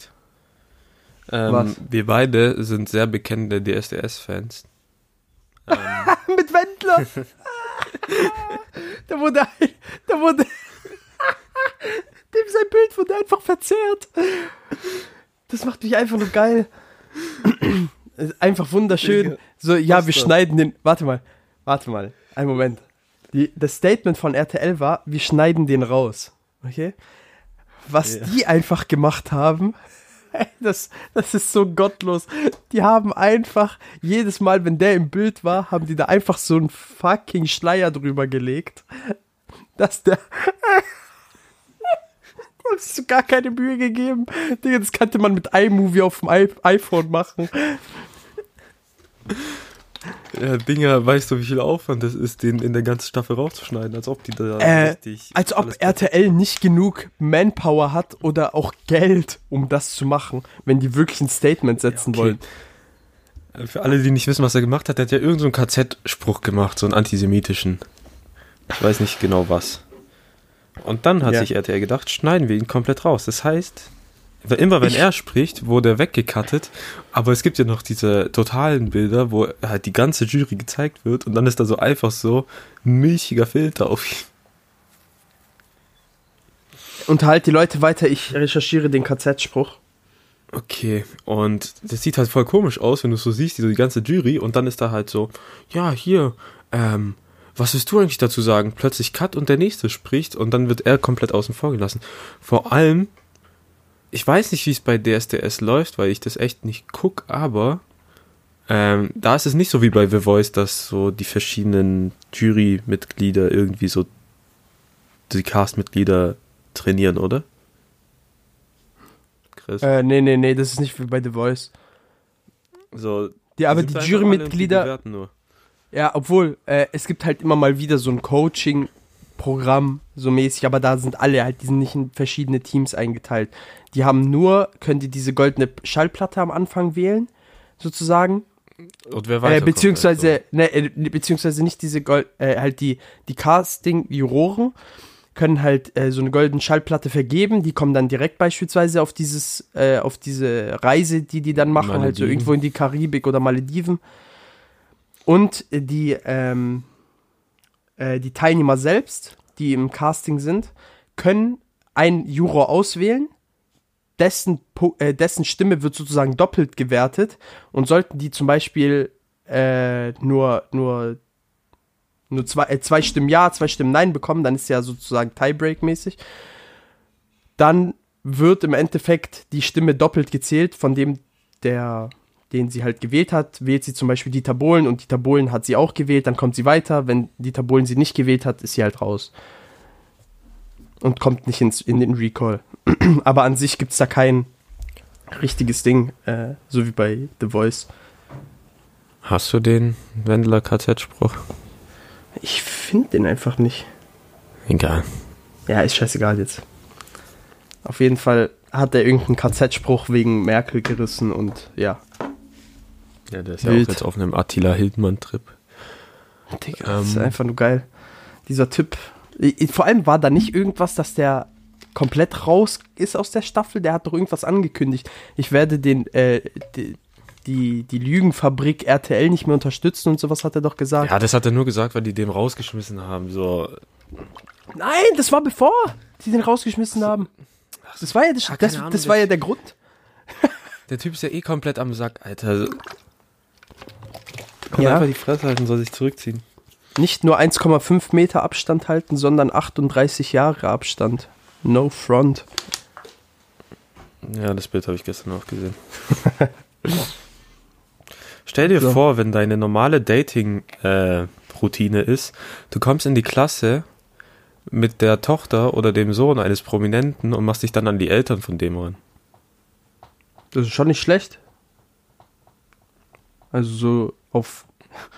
Ähm? Wir beide sind sehr bekennende DSDS-Fans. Ähm, [LAUGHS] Mit Wendler. [LAUGHS] da wurde ein, da wurde [LAUGHS] dem sein Bild wurde einfach verzerrt. Das macht mich einfach nur geil. Einfach wunderschön. So, ja, wir schneiden den. Warte mal, warte mal, einen Moment. Die, das Statement von RTL war, wir schneiden den raus. Okay? Was Ja. die einfach gemacht haben, [LAUGHS] das, das ist so gottlos. Die haben einfach, jedes Mal, wenn der im Bild war, haben die da einfach so einen fucking Schleier drüber gelegt. Dass der. [LAUGHS] die Haben gar keine Mühe gegeben. Digga, das kannte man mit iMovie auf dem iPhone machen. Ja, Dinger, weißt du, wie viel Aufwand das ist, den in der ganzen Staffel rauszuschneiden, als ob die da Äh, richtig. Als ob RTL nicht genug Manpower hat oder auch Geld, um das zu machen, wenn die wirklich ein Statement setzen okay. wollen. Äh, Für alle, die nicht wissen, was er gemacht hat, der hat ja irgendeinen so KZ-Spruch gemacht, so einen antisemitischen. Ich weiß nicht genau was. Und dann hat Ja. sich RTL gedacht, schneiden wir ihn komplett raus. Das heißt, immer wenn Ich- er spricht, wurde er weggekattet. Aber es gibt ja noch diese totalen Bilder, wo halt die ganze Jury gezeigt wird und dann ist da so einfach so ein milchiger Filter auf ihn. Unterhalt die Leute weiter, ich recherchiere den KZ-Spruch. Okay, und das sieht halt voll komisch aus, wenn du so siehst, die, so die ganze Jury, und dann ist da halt so, ja, hier, ähm, was willst du eigentlich dazu sagen? Plötzlich Cut und der nächste spricht und dann wird er komplett außen vor gelassen. Vor allem, ich weiß nicht, wie es bei DSDS läuft, weil ich das echt nicht guck, aber ähm, da ist es nicht so wie bei The Voice, dass so die verschiedenen Jurymitglieder irgendwie so die Castmitglieder trainieren, oder? Chris? Äh, nee, nee, nee, das ist nicht wie bei The Voice. So, Die, aber die die Jurymitglieder, ja, obwohl, äh, es gibt halt immer mal wieder so ein Coaching-Programm, so mäßig, aber da sind alle halt, die sind nicht in verschiedene Teams eingeteilt. Die haben nur, können die diese goldene Schallplatte am Anfang wählen, sozusagen. Und wer Äh, weiterkommt, beziehungsweise, also. ne, äh, beziehungsweise nicht diese Gold, äh, halt die, die Casting-Juroren können halt äh, so eine goldene Schallplatte vergeben, die kommen dann direkt beispielsweise auf dieses, äh, auf diese Reise, die die dann machen, halt so Malediven. irgendwo in die Karibik oder Malediven. Und äh, die, ähm, äh, die Teilnehmer selbst, die im Casting sind, können einen Juror auswählen, dessen, äh, dessen Stimme wird sozusagen doppelt gewertet und sollten die zum Beispiel äh, nur, nur, nur zwei, äh, zwei Stimmen Ja, zwei Stimmen Nein bekommen, dann ist ja sozusagen Tiebreak-mäßig. Dann wird im Endeffekt die Stimme doppelt gezählt von dem, der, den sie halt gewählt hat. Wählt sie zum Beispiel Dieter Bohlen und Dieter Bohlen hat sie auch gewählt, dann kommt sie weiter. Wenn Dieter Bohlen sie nicht gewählt hat, ist sie halt raus. Und kommt nicht ins, in den Recall. [CLEARS THROAT] Aber an sich gibt es da kein richtiges Ding, äh, so wie bei The Voice. Hast du den Wendler KZ-Spruch? Ich finde den einfach nicht. Egal. Ja, ist scheißegal jetzt. Auf jeden Fall hat er irgendeinen KZ-Spruch wegen Merkel gerissen und ja. Ja, der ist ja Wild. auch jetzt auf einem Attila Hildmann-Trip. Digga, das ist Ähm. einfach nur geil. Dieser Typ. Vor allem war da nicht irgendwas, dass der komplett raus ist aus der Staffel. Der hat doch irgendwas angekündigt. Ich werde den, äh, die, die, die Lügenfabrik RTL nicht mehr unterstützen und sowas hat er doch gesagt. Ja, das hat er nur gesagt, weil die den rausgeschmissen haben. So, Nein, das war bevor die den rausgeschmissen haben. Das war ja, das, Ja, das, Ahnung, das war ja der Grund. der Typ ist ja eh komplett am Sack, Alter. Kann Ja. einfach die Fresse halten, soll sich zurückziehen. Nicht nur 1,5 Meter Abstand halten, sondern 38 Jahre Abstand. No front. Ja, das Bild habe ich gestern auch gesehen. [LAUGHS] Stell dir So. vor, wenn deine normale Dating-Routine ist, du kommst in die Klasse mit der Tochter oder dem Sohn eines Prominenten und machst dich dann an die Eltern von dem ran. Das ist schon nicht schlecht. Also so auf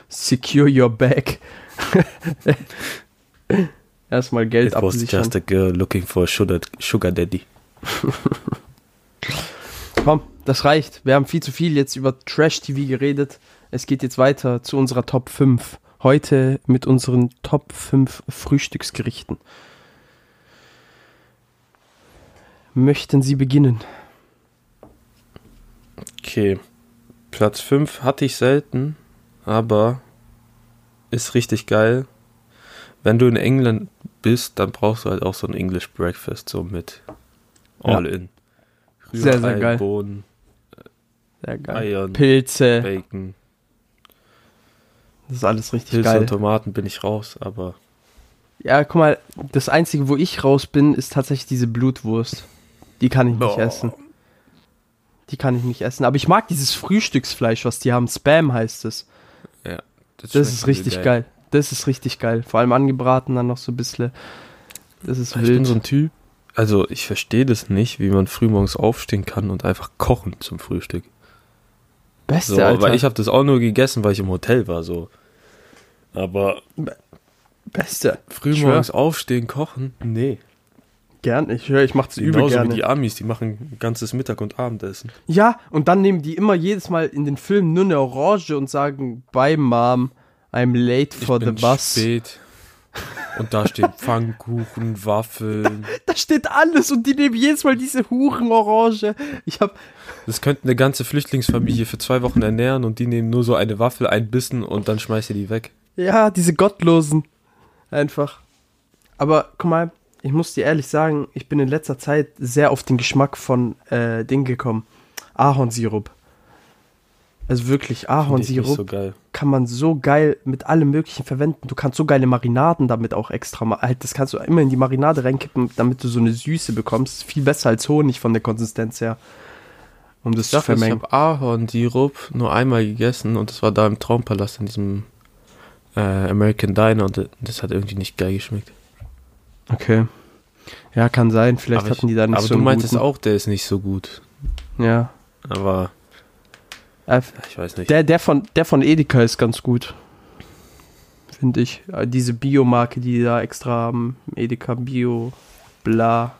Secure Your Bag. [LAUGHS] Erstmal Geld It was absichern. just a girl looking for a sugar, sugar daddy. [LAUGHS] Komm, das reicht. Wir haben viel zu viel jetzt über Trash-TV geredet. Es geht jetzt weiter zu unserer Top 5. Heute mit unseren Top 5 Frühstücksgerichten. Möchten Sie beginnen? Okay. Platz 5 hatte ich selten, aber ist richtig geil. Wenn du in England bist, dann brauchst du halt auch so ein English Breakfast, so mit Ja. All in. Sehr, sehr Rührei, geil. Bohnen, Sehr geil. Eiern, Pilze. Bacon, Das ist alles richtig Pilze geil. und Tomaten bin ich raus, aber Ja, guck mal, das Einzige, wo ich raus bin, ist tatsächlich diese Blutwurst. Die kann ich nicht Boah. essen. Die kann ich nicht essen. Aber ich mag dieses Frühstücksfleisch, was die haben. Spam heißt es. Das, Das ist richtig geil. Das ist richtig geil. Vor allem angebraten, dann noch so ein bisschen. Das ist Ich bin wild. so ein Typ, also ich verstehe das nicht, wie man frühmorgens aufstehen kann und einfach kochen zum Frühstück. Beste, So, Alter. weil ich habe das auch nur gegessen, weil ich im Hotel war, so. Aber Beste. frühmorgens aufstehen, kochen, nee. Gern, ich höre, ich mach's übel Genauso gerne. wie die Amis, die machen ein ganzes Mittag- und Abendessen. Ja, und dann nehmen die immer jedes Mal in den Filmen nur eine Orange und sagen, bye Mom, I'm late for ich the bin bus. spät. Und da steht [LAUGHS] Pfannkuchen, Waffeln. Da steht alles und die nehmen jedes Mal diese Huren-Orange. Ich hab, Das könnte eine ganze Flüchtlingsfamilie für zwei Wochen ernähren und die nehmen nur so eine Waffel, ein Bissen und dann schmeißt ihr die weg. ja, diese Gottlosen. Einfach. Aber guck mal, ich muss dir ehrlich sagen, ich bin in letzter Zeit sehr auf den Geschmack von äh, Ding gekommen. Ahornsirup. Also wirklich, ich Ahornsirup so kann man so geil mit allem Möglichen verwenden. Du kannst so geile Marinaden damit auch extra machen. Halt, das kannst du immer in die Marinade reinkippen, damit du so eine Süße bekommst. Viel besser als Honig von der Konsistenz her. Um das zu Sache ist, ich vermengen. habe Ahornsirup nur einmal gegessen und das war da im Traumpalast in diesem äh, American Diner und das hat irgendwie nicht geil geschmeckt. Okay. Ja, kann sein. Vielleicht aber hatten ich, die da nicht aber so du einen meintest guten. auch, der ist nicht so gut. Ja. Aber Äh, ich weiß nicht. Der, der, von, der von Edeka ist ganz gut. Finde ich. Äh, Diese Biomarke, die die da extra haben. Edeka Bio, bla.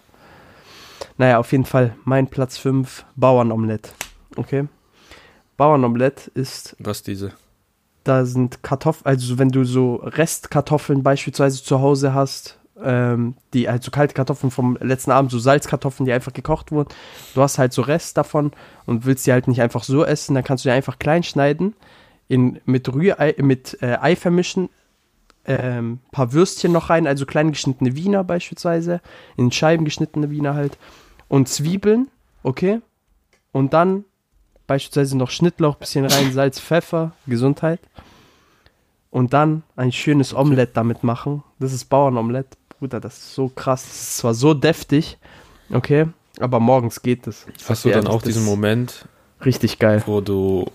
Naja, auf jeden Fall. Mein Platz 5, Bauernomelett. Okay? Bauernomelett ist, Was diese? da sind Kartoffeln, also wenn du so Restkartoffeln beispielsweise zu Hause hast, ähm, die halt so kalte Kartoffeln vom letzten Abend, so Salzkartoffeln, die einfach gekocht wurden. Du hast halt so Rest davon und willst die halt nicht einfach so essen, dann kannst du die einfach klein schneiden, in, mit Rührei, mit äh, Ei vermischen, ähm, paar Würstchen noch rein, also klein geschnittene Wiener beispielsweise, in Scheiben geschnittene Wiener halt und Zwiebeln, okay? Und dann beispielsweise noch Schnittlauch, bisschen rein, [LAUGHS] Salz, Pfeffer, Gesundheit. Und dann ein schönes Omelett damit machen. Das ist Bauernomelett. Bruder, das ist so krass. Das ist zwar so deftig, okay, aber morgens geht es. Hast du dann auch diesen ist Moment, Richtig geil. wo du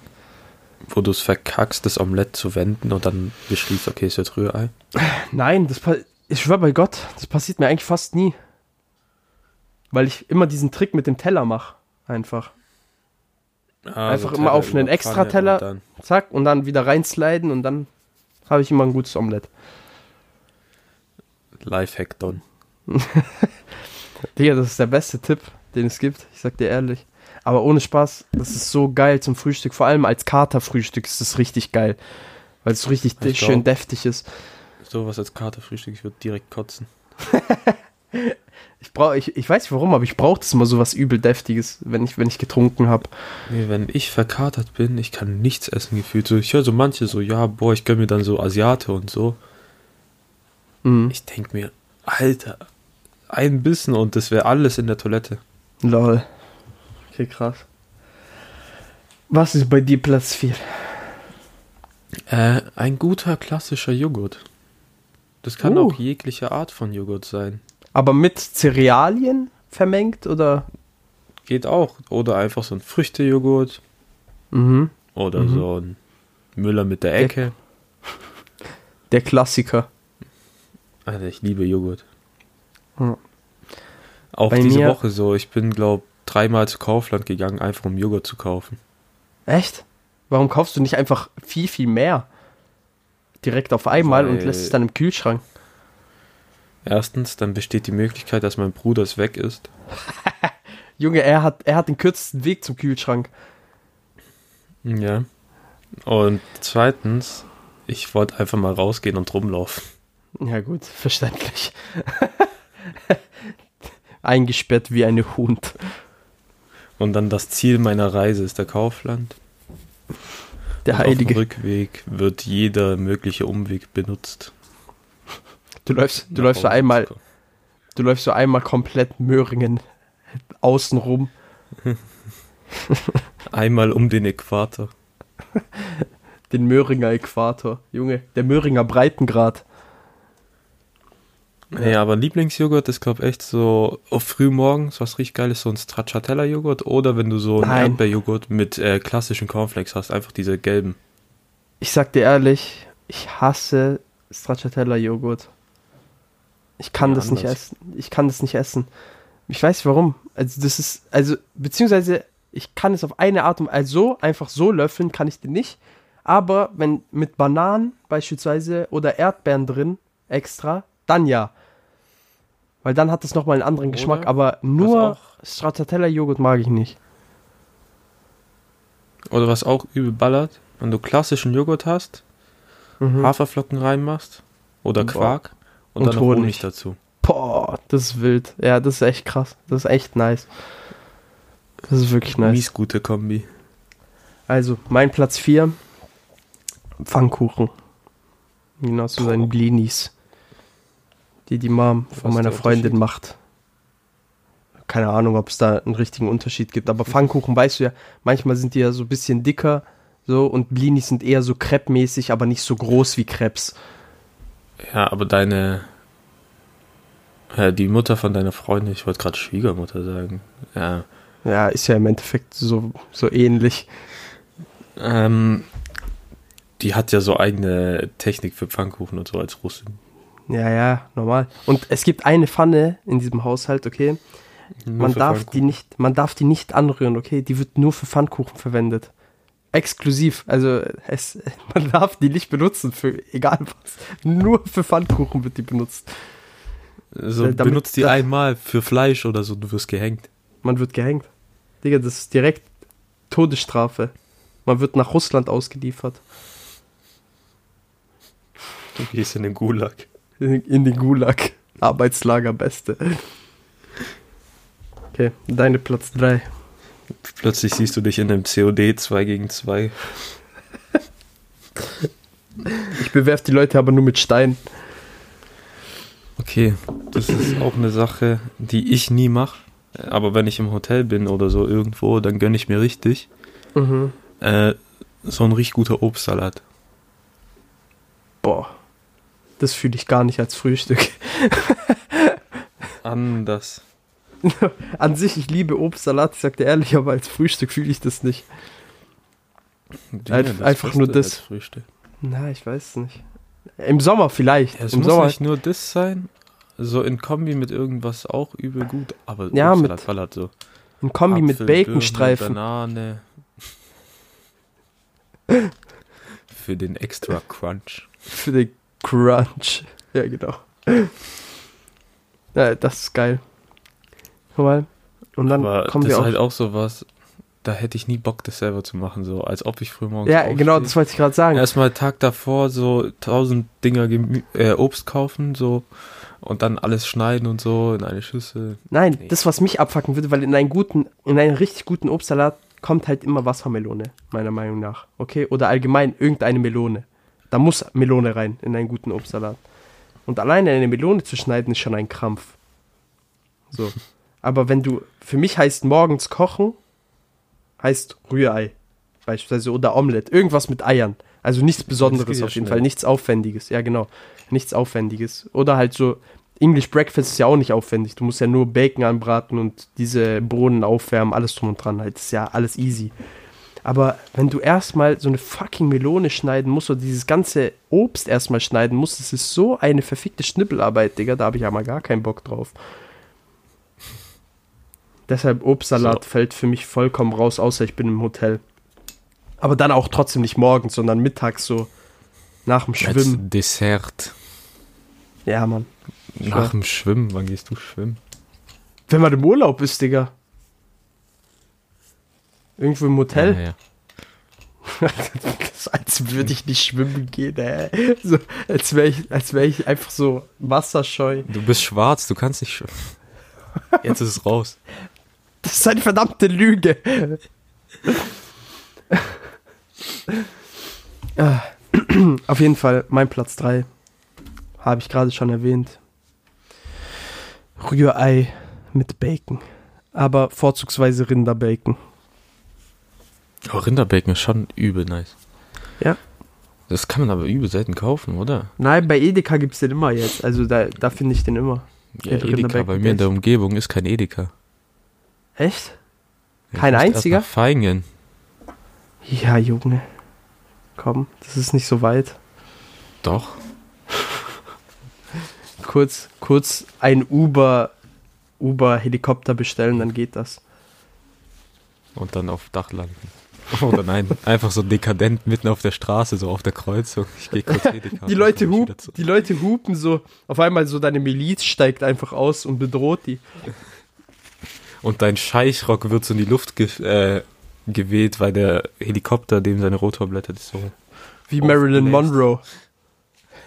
wo du es verkackst, das Omelett zu wenden und dann beschließt, okay, es wird Rührei? Nein, das ich schwör bei Gott, das passiert mir eigentlich fast nie. Weil ich immer diesen Trick mit dem Teller mache. Einfach. Ah, Einfach so immer Teller auf einen Extra-Teller. Zack, und dann wieder reinsliden und dann habe ich immer ein gutes Omelett. Lifehack Don. Digga, das ist der beste Tipp, den es gibt. Ich sag dir ehrlich. Aber ohne Spaß, das ist so geil zum Frühstück. Vor allem als Katerfrühstück ist das richtig geil. Weil es so richtig Ich schön glaub- deftig ist. Sowas als Katerfrühstück, ich würde direkt kotzen. [LAUGHS] Ich, brauch, ich, ich weiß nicht warum, aber ich brauche das immer so was übel deftiges, wenn ich, wenn ich getrunken habe. Nee, wenn ich verkatert bin, ich kann nichts essen gefühlt. So, ich höre so manche so, ja, boah, ich gönn mir dann so Asiate und so. Mhm. Ich denk mir, Alter, ein Bissen und das wäre alles in der Toilette. Lol. Okay, krass. Was ist bei dir Platz 4? Äh, ein guter klassischer Joghurt. Das kann Uh. auch jegliche Art von Joghurt sein. Aber mit Cerealien vermengt oder? Geht auch. Oder einfach so ein Früchtejoghurt. Mhm. Oder Mhm. so ein Müller mit der Ecke. [LAUGHS] Der Klassiker. Alter, ich liebe Joghurt. Ja. Auch Bei diese Woche so. Ich bin, glaub, dreimal zu Kaufland gegangen, einfach um Joghurt zu kaufen. Echt? Warum kaufst du nicht einfach viel, viel mehr? Direkt auf einmal und Weil- lässt es dann im Kühlschrank. Erstens, dann besteht die Möglichkeit, dass mein Bruder es weg ist. [LAUGHS] Junge, er hat, er hat den kürzesten Weg zum Kühlschrank. Ja. Und zweitens, ich wollte einfach mal rausgehen und rumlaufen. Ja gut, verständlich. [LAUGHS] Eingesperrt wie eine Hund. Und dann das Ziel meiner Reise ist der Kaufland. Der Und Auf dem Heilige. Rückweg wird jeder mögliche Umweg benutzt. Du läufst, du läufst so einmal, du läufst so einmal komplett Möhringen außen rum. [LAUGHS] Einmal um den Äquator. Den Möhringer Äquator. Junge, der Möhringer Breitengrad. Ja, aber Lieblingsjoghurt ist, glaube ich, echt so auf frühmorgens, was richtig geil ist, so ein Stracciatella-Joghurt. Oder wenn du so einen Nein. Erdbeerjoghurt mit äh, klassischen Cornflakes hast, einfach diese gelben. Ich sag dir ehrlich, ich hasse Stracciatella Joghurt. Ich kann Ja, das nicht anders. essen. Ich kann das nicht essen. Ich weiß warum. Also das ist, also, beziehungsweise ich kann es auf eine Art und Weise, also einfach so löffeln kann ich den nicht. Aber wenn mit Bananen beispielsweise oder Erdbeeren drin extra, dann ja. Weil dann hat es nochmal einen anderen Geschmack. Oder Aber nur Stracciatella-Joghurt mag ich nicht. Oder was auch übel ballert, wenn du klassischen Joghurt hast, Mhm. Haferflocken reinmachst oder Boah. Quark und, Und dann Honig. Honig dazu. Boah, das ist wild. Ja, das ist echt krass. Das ist echt nice. Das ist wirklich nice. Mies gute Kombi. Also, mein Platz 4. Pfannkuchen. Genau zu seinen Blinis. Die die Mom von Was meiner Freundin macht. Keine Ahnung, ob es da einen richtigen Unterschied gibt. Aber Pfannkuchen, weißt du ja, manchmal sind die ja so ein bisschen dicker. So, und Blinis sind eher so Crepe-mäßig, aber nicht so groß wie Crepes. Ja, aber deine. Ja, die Mutter von deiner Freundin, ich wollte gerade Schwiegermutter sagen. Ja. Ja, ist ja im Endeffekt so, so ähnlich. Ähm, die hat ja so eigene Technik für Pfannkuchen und so als Russin. Ja, ja, normal. Und es gibt eine Pfanne in diesem Haushalt, okay? Nur Man darf die nicht, man darf die nicht anrühren, okay? Die wird nur für Pfannkuchen verwendet. Exklusiv. Also es, [LAUGHS] man darf die nicht benutzen für egal was. Nur für Pfannkuchen wird die benutzt. So, Äh, damit- benutzt die einmal für Fleisch oder so, du wirst gehängt. Man wird gehängt. Digga, das ist direkt Todesstrafe. Man wird nach Russland ausgeliefert. Du gehst in den Gulag. In, den Gulag. Arbeitslager Beste. Okay, deine Platz 3. Plötzlich siehst du dich in einem COD 2 gegen 2. Ich bewerf die Leute aber nur mit Steinen. Okay, das ist auch eine Sache, die ich nie mache. Aber wenn ich im Hotel bin oder so irgendwo, dann gönne ich mir richtig Mhm. äh, so ein richtig guter Obstsalat. Boah. Das fühle ich gar nicht als Frühstück. [LAUGHS] Anders. [LAUGHS] An sich, ich liebe Obstsalat, ich sag dir ehrlich, aber als Frühstück fühle ich das nicht. Junge, das einfach nur das. Frühstück. Na, ich weiß es nicht. Im Sommer vielleicht. Ja, es Im muss Sommer. nicht nur das sein, so in Kombi mit irgendwas auch übel gut, aber Ja, Obstsalat mit ballert so. In Kombi mit Apfel, Birne, Baconstreifen. Banane. [LAUGHS] Für den extra Crunch. Für den Crunch. Ja, genau. Ja, das ist geil. Mal. Und dann Aber kommen das wir ist halt auch sowas, da hätte ich nie Bock, das selber zu machen, so als ob ich früh morgens ja, aufstehe. genau, das wollte ich gerade sagen. Erstmal Tag davor so tausend Dinger Gemü äh, Obst kaufen, so und dann alles schneiden und so in eine Schüssel. Nein, Nee. das, was mich abfacken würde, weil in einen guten, in einen richtig guten Obstsalat kommt halt immer Wassermelone, meiner Meinung nach. Okay? Oder allgemein irgendeine Melone. Da muss Melone rein in einen guten Obstsalat. Und alleine eine Melone zu schneiden ist schon ein Krampf. So. Aber wenn du, für mich heißt morgens kochen, heißt Rührei. Beispielsweise oder Omelette. Irgendwas mit Eiern. Also nichts Besonderes ja auf jeden schnell. Fall. Nichts Aufwendiges. Ja, genau. Nichts Aufwendiges. Oder halt so, English Breakfast ist ja auch nicht aufwendig. Du musst ja nur Bacon anbraten und diese Bohnen aufwärmen, alles drum und dran. Halt, das ist ja alles easy. Aber wenn du erstmal so eine fucking Melone schneiden musst oder dieses ganze Obst erstmal schneiden musst, das ist so eine verfickte Schnippelarbeit, Digga. Da habe ich ja mal gar keinen Bock drauf. Deshalb Obstsalat So. fällt für mich vollkommen raus, außer ich bin im Hotel. Aber dann auch trotzdem nicht morgens, sondern mittags so nach dem Schwimmen. Als Dessert. Ja, Mann. Nach dem Schwimmen, wann gehst du schwimmen? Wenn man im Urlaub ist, Digga. Irgendwo im Hotel. Ja, ja. [LAUGHS] Als würde ich nicht schwimmen gehen, ey. So, als wäre ich, als wär ich einfach so wasserscheu. Du bist schwarz, du kannst nicht schwimmen. Jetzt ist es raus. Das ist eine verdammte Lüge. Ah, Auf jeden Fall, mein Platz 3. Habe ich gerade schon erwähnt. Rührei mit Bacon. Aber vorzugsweise Rinderbacon. Oh, Rinderbacon ist schon übel nice. Ja. Das kann man aber übel selten kaufen, oder? Nein, bei Edeka gibt es den immer jetzt. Also da, da finde ich den immer. Ja, Ja, Edeka, bei mir in der. Umgebung ist kein Edeka. Echt? Kein ich erst einziger? nach Feingen. Ja, Junge. Komm, das ist nicht so weit. Doch. [LAUGHS] Kurz, kurz ein Uber Uber, Helikopter bestellen, dann geht das. Und dann auf Dach landen. Oder nein, einfach so dekadent mitten auf der Straße, so auf der Kreuzung. Ich gehe kurz [LAUGHS] Edeka. Die Leute, hup, die Leute hupen so, auf einmal so deine Miliz steigt einfach aus und bedroht die. Und dein Scheichrock wird so in die Luft ge äh, geweht, weil der Helikopter, dem seine Rotorblätter das so. Wie Marilyn. Monroe.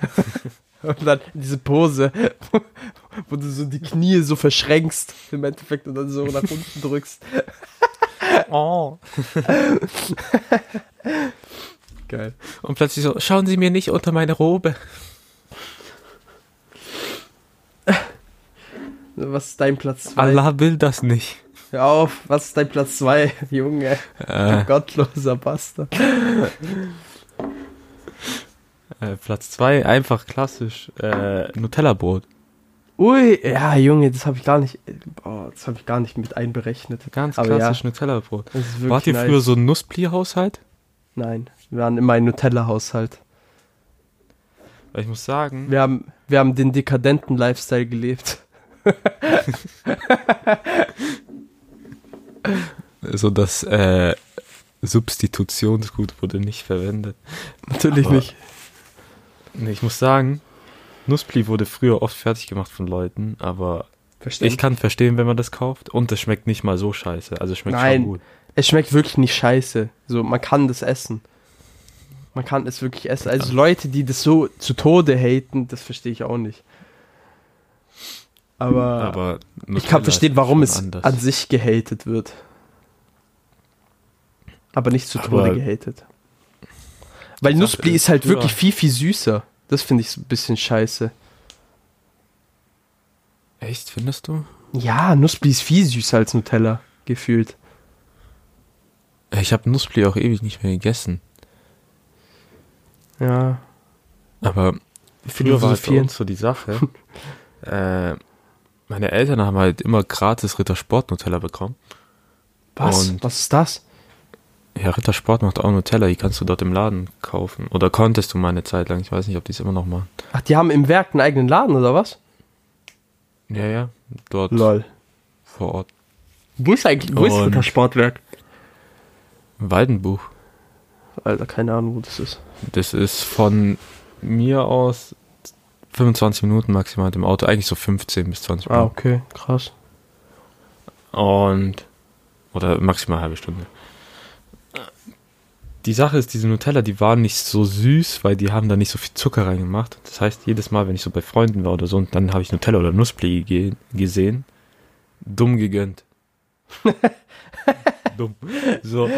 [LAUGHS] und dann diese Pose, [LAUGHS] wo du so die Knie so verschränkst im Endeffekt und dann so nach unten drückst. [LAUGHS] Oh. Geil. Und plötzlich so, schauen Sie mir nicht unter meine Robe. Was ist dein Platz 2? Allah will das nicht. Hör auf, was ist dein Platz 2, [LAUGHS] Junge? Äh, Gottloser Bastard. äh, Platz zwei einfach klassisch, äh, Nutella-Brot. Ui, ja, Junge, das habe ich gar nicht, oh, das habe ich gar nicht mit einberechnet. Ganz Aber klassisch Nutella-Brot. Ist wirklich Wart ihr nice. früher so ein Nusspli-Haushalt? Nein, wir waren immer ein Nutella-Haushalt. Weil ich muss sagen, Wir haben, wir haben den dekadenten Lifestyle gelebt. [LAUGHS] so das äh, Substitutionsgut wurde nicht verwendet. Natürlich Aber- nicht. Nee, ich muss sagen, Nusspli wurde früher oft fertig gemacht von Leuten, aber Verstehst ich kann verstehen, wenn man das kauft und es schmeckt nicht mal so scheiße. Also es schmeckt Nein. schon gut. Es schmeckt wirklich nicht scheiße. So, man kann das essen. Man kann es wirklich essen. Also Leute, die das so zu Tode haten, das verstehe ich auch nicht. Aber, Aber ich kann verstehen, warum es anders. an sich gehatet wird. Aber nicht zu Aber- Tode gehatet. Weil Nussbli ist, ist halt ja. wirklich viel, viel süßer. Das finde ich so ein bisschen scheiße. Echt, findest du? Ja, Nussbli ist viel süßer als Nutella, gefühlt. Ich habe Nusspli auch ewig nicht mehr gegessen. Ja. Aber früher war halt bei uns so die Sache. [LAUGHS] äh, meine Eltern haben halt immer gratis Rittersport Nutella bekommen. Was? Und- Was ist das? Ja, Rittersport macht auch Nutella, die kannst du dort im Laden kaufen. Oder konntest du mal eine Zeit lang, ich weiß nicht, ob die es immer noch machen. Ach, die haben im Werk einen eigenen Laden, oder was? Ja, ja, dort Lol. vor Ort. Wo ist eigentlich, wo ist Und- das Sportwerk? Waldenbuch. Alter, keine Ahnung, wo das ist. Das ist von mir aus 25 Minuten maximal mit dem Auto, eigentlich so 15 bis 20 Ah, Minuten. okay, krass. Und. Oder maximal eine halbe Stunde. Die Sache ist, diese Nutella, die waren nicht so süß, weil die haben da nicht so viel Zucker reingemacht. Das heißt, jedes Mal, wenn ich so bei Freunden war oder so, und dann habe ich Nutella oder Nusspli ge gesehen, dumm gegönnt. [LAUGHS] dumm. So,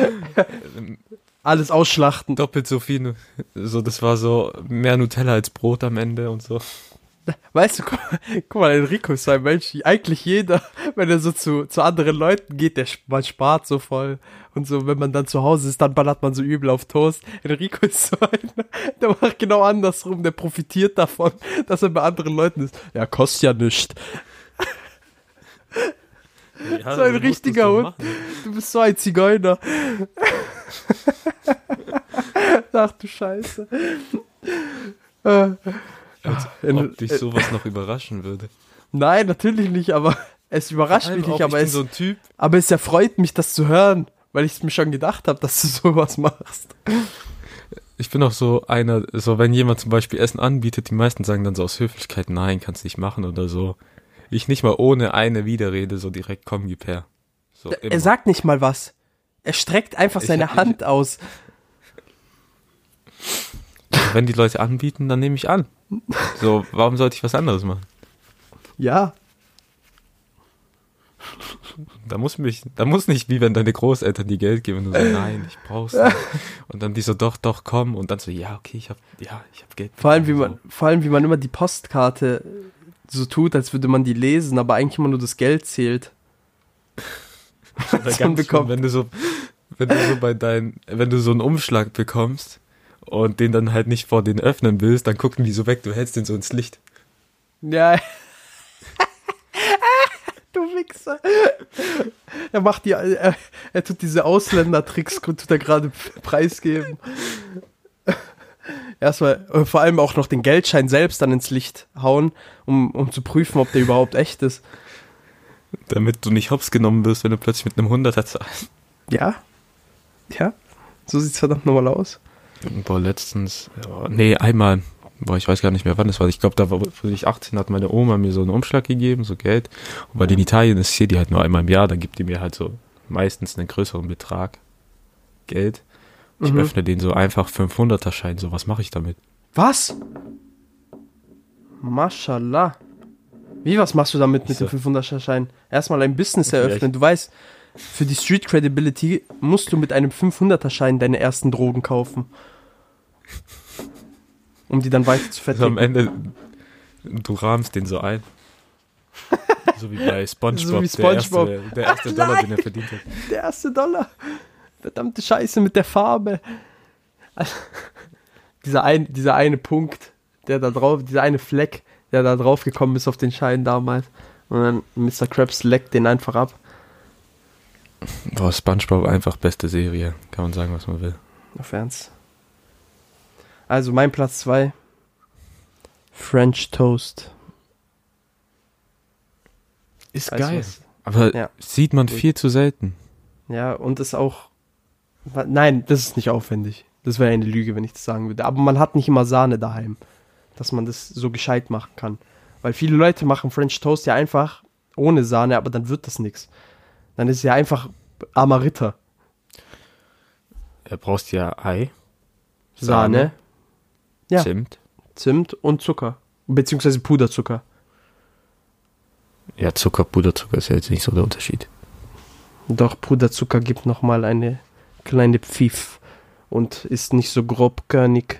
Alles ausschlachten. doppelt so viel. So, das war so mehr Nutella als Brot am Ende und so. Weißt du, guck, guck mal, Enrico ist so ein Mensch, eigentlich jeder, wenn er so zu, zu anderen Leuten geht, der, man spart so voll. Und so, wenn man dann zu Hause ist, dann ballert man so übel auf Toast. Enrico ist so einer, der macht genau andersrum, der profitiert davon, dass er bei anderen Leuten ist. Ja, kostet ja nichts. Ja, So ein richtiger Hund. Du bist so ein Zigeuner. [LAUGHS] Ach du Scheiße. Äh, Als In- ob dich sowas noch überraschen würde. [LAUGHS] Nein, natürlich nicht, aber [LAUGHS] es überrascht mich nicht, aber ich bin es, so ein Typ, aber es erfreut mich, das zu hören, weil ich es mir schon gedacht habe, dass du [LAUGHS] sowas machst. Ich bin auch so einer, so wenn jemand zum Beispiel Essen anbietet, die meisten sagen dann so aus Höflichkeit, nein, kannst nicht machen oder so. Ich nicht mal ohne eine Widerrede so direkt komm, gib her. So, immer. Er sagt nicht mal was. Er streckt einfach Ich- seine ich- Hand aus. wenn die Leute anbieten, dann nehme ich an. So, warum sollte ich was anderes machen? Ja. Da muss mich, da muss nicht wie wenn deine Großeltern die Geld geben und du so, nein, ich brauch's nicht. [LAUGHS] Und dann die so, doch, doch, komm. Und dann so, ja, okay, ich hab, ja, ich hab Geld. Vor allem, wie man, vor allem, wie man immer die Postkarte so tut, als würde man die lesen, aber eigentlich immer nur das Geld zählt. [LAUGHS] [LAUGHS] man ganz schlimm, wenn du so, wenn du so bei deinen, wenn du so einen Umschlag bekommst und den dann halt nicht vor den öffnen willst, dann gucken die so weg, du hältst den so ins Licht. Ja. [LAUGHS] du Wichser. Er macht die, er, er tut diese Ausländertricks, [LAUGHS] tut er gerade preisgeben. Erstmal, äh, vor allem auch noch den Geldschein selbst dann ins Licht hauen, um, um zu prüfen, ob der überhaupt echt ist. Damit du nicht hops genommen wirst, wenn du plötzlich mit einem Hunderter zahlst. Ja? Ja? So sieht's verdammt nochmal aus. Boah, letztens, ja, nee, einmal, boah, ich weiß gar nicht mehr, wann das war. Ich glaube, da war, wo ich 18 hat meine Oma mir so einen Umschlag gegeben, so Geld. Und weil in Italien ist hier die halt nur einmal im Jahr, dann gibt die mir halt so meistens einen größeren Betrag Geld. Ich Mhm. öffne den so einfach 500er Schein, so was mache ich damit? Was? Mashallah. Wie, was machst du damit mit So. dem 500er-Schein? Erstmal ein Business eröffnen. Du weißt, für die Street Credibility musst du mit einem 500er-Schein deine ersten Drogen kaufen. Um die dann weiter zu Also am verticken. Ende, du rahmst den so ein. so wie bei SpongeBob, So wie SpongeBob. Der, erste, der erste Dollar, den er verdient hat. Der erste Dollar. Verdammte Scheiße mit der Farbe. Also, dieser, ein, dieser eine Punkt, der da drauf, dieser eine Fleck, der da drauf gekommen ist auf den Schein damals. Und dann Mr. Krabs leckt den einfach ab. Boah, SpongeBob einfach beste Serie. Kann man sagen, was man will. Auf Ernst. Also mein Platz 2. French Toast. Ist Weißt du was? Aber Ja. sieht man viel zu selten. Ja, und ist auch. Nein, das ist nicht aufwendig. Das wäre eine Lüge, wenn ich das sagen würde. Aber man hat nicht immer Sahne daheim, dass man das so gescheit machen kann. Weil viele Leute machen French Toast ja einfach ohne Sahne, aber dann wird das nichts. Dann ist es ja einfach armer Ritter. Er brauchst ja Ei, Sahne, Ja. Zimt. Zimt und Zucker. Beziehungsweise Puderzucker. Ja, Zucker, Puderzucker ist ja jetzt nicht so der Unterschied. Doch Puderzucker gibt nochmal eine kleine Pfiff und ist nicht so grobkörnig,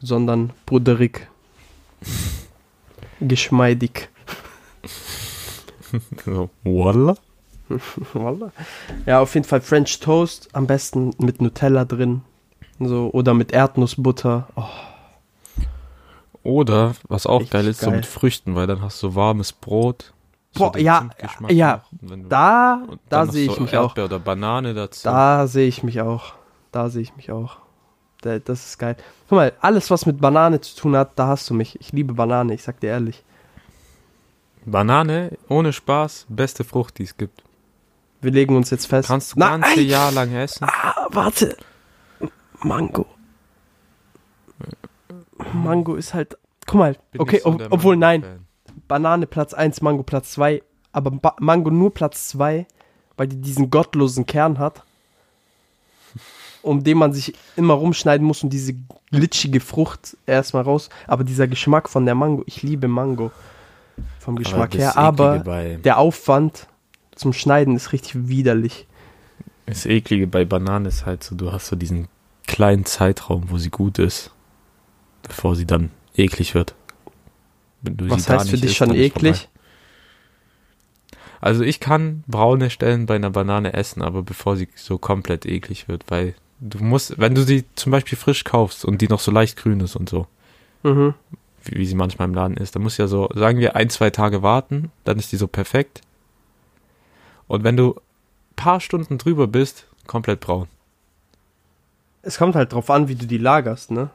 sondern puderig. [LAUGHS] Geschmeidig. Voila. [LAUGHS] Voila. Ja, auf jeden Fall French Toast, am besten mit Nutella drin. So, oder mit Erdnussbutter. Oh, Oder, was auch Richtig geil ist, so geil. mit Früchten, weil dann hast du warmes Brot. Boah, den ja, ja, noch. Du- da, da sehe so ich mich auch. Erdbeer oder Banane dazu. Da sehe ich mich auch. Da sehe ich mich auch. Da- Das ist geil. Guck mal, alles, was mit Banane zu tun hat, da hast du mich. Ich liebe Banane, ich sag dir ehrlich. Banane, ohne Spaß, beste Frucht, die es gibt. Wir legen uns jetzt fest. Kannst du Nein! ganze Jahr lang essen. Ah, warte. Mango. Mango ist halt. Guck mal, Bin okay, so ob, obwohl nein. Banane Platz 1, Mango Platz 2, aber ba Mango nur Platz 2, weil die diesen gottlosen Kern hat, [LAUGHS] um den man sich immer rumschneiden muss und diese glitschige Frucht erstmal raus. Aber dieser Geschmack von der Mango, ich liebe Mango vom Geschmack das her, aber der Aufwand zum Schneiden ist richtig widerlich. das Eklige bei Bananen ist halt so, du hast so diesen kleinen Zeitraum, wo sie gut ist, bevor sie dann eklig wird. Was heißt für dich isst, schon ist eklig? Also ich kann braune Stellen bei einer Banane essen, aber bevor sie so komplett eklig wird, weil du musst, wenn du sie zum Beispiel frisch kaufst und die noch so leicht grün ist und so, Mhm. wie, wie sie manchmal im Laden ist, dann musst du ja so, sagen wir, ein, zwei Tage warten, dann ist die so perfekt. Und wenn du paar Stunden drüber bist, komplett braun. Es kommt halt drauf an, wie du die lagerst, ne?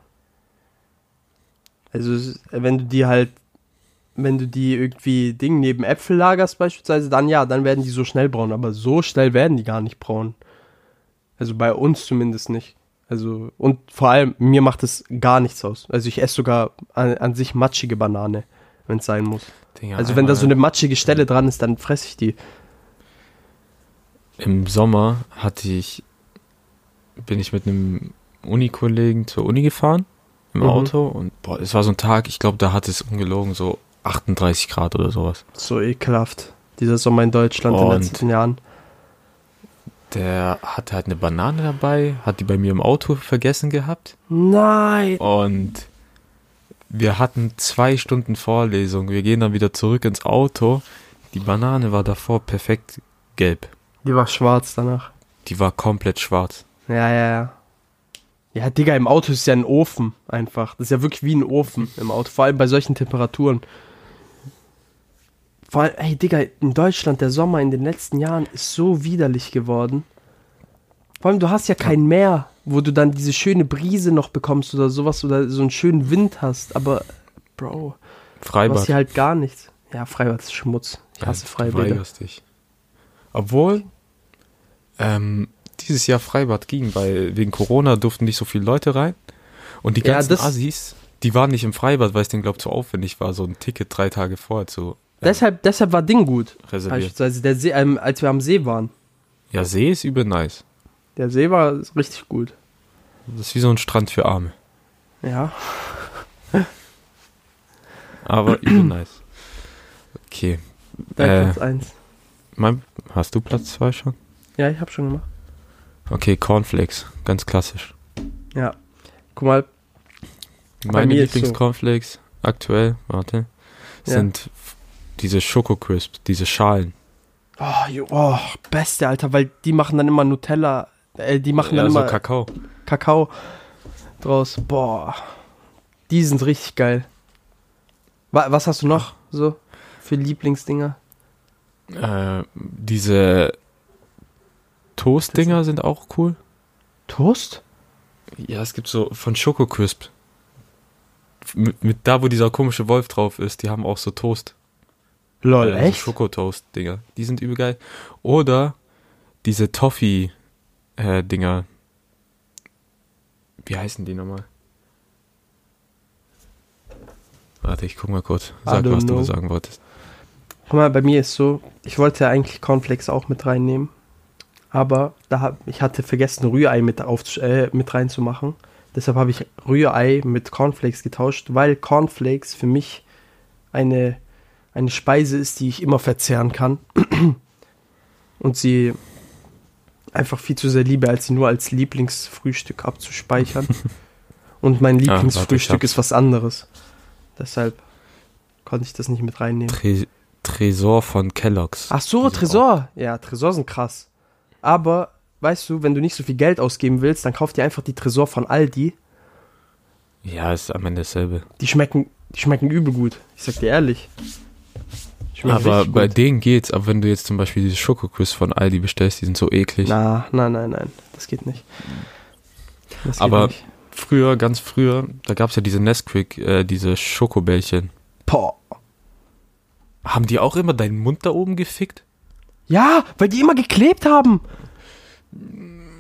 Also, wenn du die halt, wenn du die irgendwie Ding neben Äpfel lagerst beispielsweise, dann ja, dann werden die so schnell braun, aber so schnell werden die gar nicht braun. Also bei uns zumindest nicht. Also, und vor allem, mir macht es gar nichts aus. Also ich esse sogar an, an sich matschige Banane, wenn es sein muss. Digga, also wenn da so eine matschige Stelle dran ist, dann fresse ich die. Im Sommer hatte ich, bin ich mit einem Unikollegen zur Uni gefahren, im Mhm. Auto, und boah, es war so ein Tag, ich glaube, da hat es ungelogen so 38 Grad oder sowas. So ekelhaft. Dieser Sommer in Deutschland in den Und- letzten Jahren. Der hatte halt eine Banane dabei, hat die bei mir im Auto vergessen gehabt. Nein! Und wir hatten zwei Stunden Vorlesung. Wir gehen dann wieder zurück ins Auto. Die Banane war davor perfekt gelb. Die war schwarz danach. Die war komplett schwarz. Ja, ja, ja. Ja, Digga, im Auto ist ja ein Ofen einfach. Das ist ja wirklich wie ein Ofen im Auto, vor allem bei solchen Temperaturen. Vor allem, ey, Digga, in Deutschland, der Sommer in den letzten Jahren ist so widerlich geworden. Vor allem, du hast ja kein Meer, wo du dann diese schöne Brise noch bekommst oder sowas oder so einen schönen Wind hast. Aber, Bro, du hast Freibad. hier halt gar nichts. Ja, Freibad ist Schmutz. Ich hasse Du Freibäder. weigerst dich. Obwohl, ähm, dieses Jahr Freibad ging, weil wegen Corona durften nicht so viele Leute rein. Und die Ja, ganzen das- Assis, die waren nicht im Freibad, weil es denen, glaube ich, zu aufwendig war, so ein Ticket drei Tage vorher zu äh, Deshalb, deshalb war Ding gut. Beispielsweise der See, ähm, als wir am See waren. Ja, See ist übel nice. Der See war richtig gut. Das ist wie so ein Strand für Arme. Ja. Aber übel [CLEARS THROAT] nice. Okay. Dein Äh. Platz 1. Mein, hast du Platz zwei schon? Ja, ich hab schon gemacht. Okay, Cornflakes. Ganz klassisch. Ja. Guck mal, Meine ist so- Lieblingscornflakes aktuell, warte, Ja. sind f- diese Schoko Crisps, diese Schalen. Oh, jo, oh, beste, Alter, weil die machen dann immer Nutella, äh, die machen ja, dann so immer Kakao. Kakao draus. Boah, die sind richtig geil. Wa was hast du noch so für Lieblingsdinger? Äh, diese Toast-Dinger sind auch cool. Toast? Ja, es gibt so von Schoko Crisp. Mit, mit da, wo dieser komische Wolf drauf ist, die haben auch so Toast. Lol, äh, so echt? Schokotoast-Dinger. Die sind übel geil. Oder diese Toffee-Dinger. Wie heißen die nochmal? Warte, ich guck mal kurz. Sag, was know. du sagen wolltest. Guck mal, bei mir ist so, ich wollte eigentlich Cornflakes auch mit reinnehmen, aber da hab, ich hatte vergessen, Rührei mit, auf, äh, mit reinzumachen. Deshalb habe ich Rührei mit Cornflakes getauscht, weil Cornflakes für mich eine, eine Speise ist, die ich immer verzehren kann. [CLEARS THROAT] Und sie einfach viel zu sehr liebe, als sie nur als Lieblingsfrühstück abzuspeichern. [LAUGHS] Und mein Ah, Lieblingsfrühstück hab's. ist was anderes. Deshalb konnte ich das nicht mit reinnehmen. Tre Tresor von Kellogg's. Ach so, Tresor. Ja, Tresor sind krass. Aber, weißt du, wenn du nicht so viel Geld ausgeben willst, dann kauf dir einfach die Tresor von Aldi. Ja, ist am Ende dasselbe. Die schmecken, die schmecken übel gut. Ich sag dir ehrlich. Aber bei denen geht's, aber wenn du jetzt zum Beispiel diese Schokoküsse von Aldi bestellst, die sind so eklig. Na, nein, nein, nein. Das geht nicht. Das geht Aber- nicht. Früher, ganz früher, da gab's ja diese Nesquik, äh, diese Schokobällchen. Boah. Haben die auch immer deinen Mund da oben gefickt? Ja, weil die immer geklebt haben.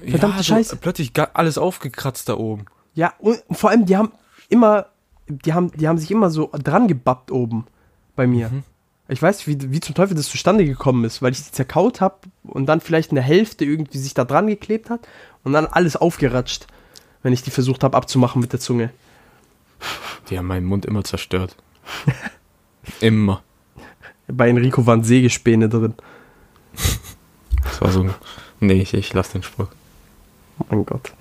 Verdammte so Scheiße. Plötzlich alles aufgekratzt da oben. Ja, und vor allem, die haben immer, die haben, die haben sich immer so dran gebappt oben bei mir. Mhm. Ich weiß nicht, wie, wie zum Teufel das zustande gekommen ist, weil ich die zerkaut habe und dann vielleicht eine Hälfte irgendwie sich da dran geklebt hat und dann alles aufgeratscht, wenn ich die versucht habe abzumachen mit der Zunge. Die haben meinen Mund immer zerstört. [LAUGHS] immer. Bei Enrico waren Sägespäne drin. Das war so. ein- Nee, ich, ich lass den Spruch. Oh mein Gott.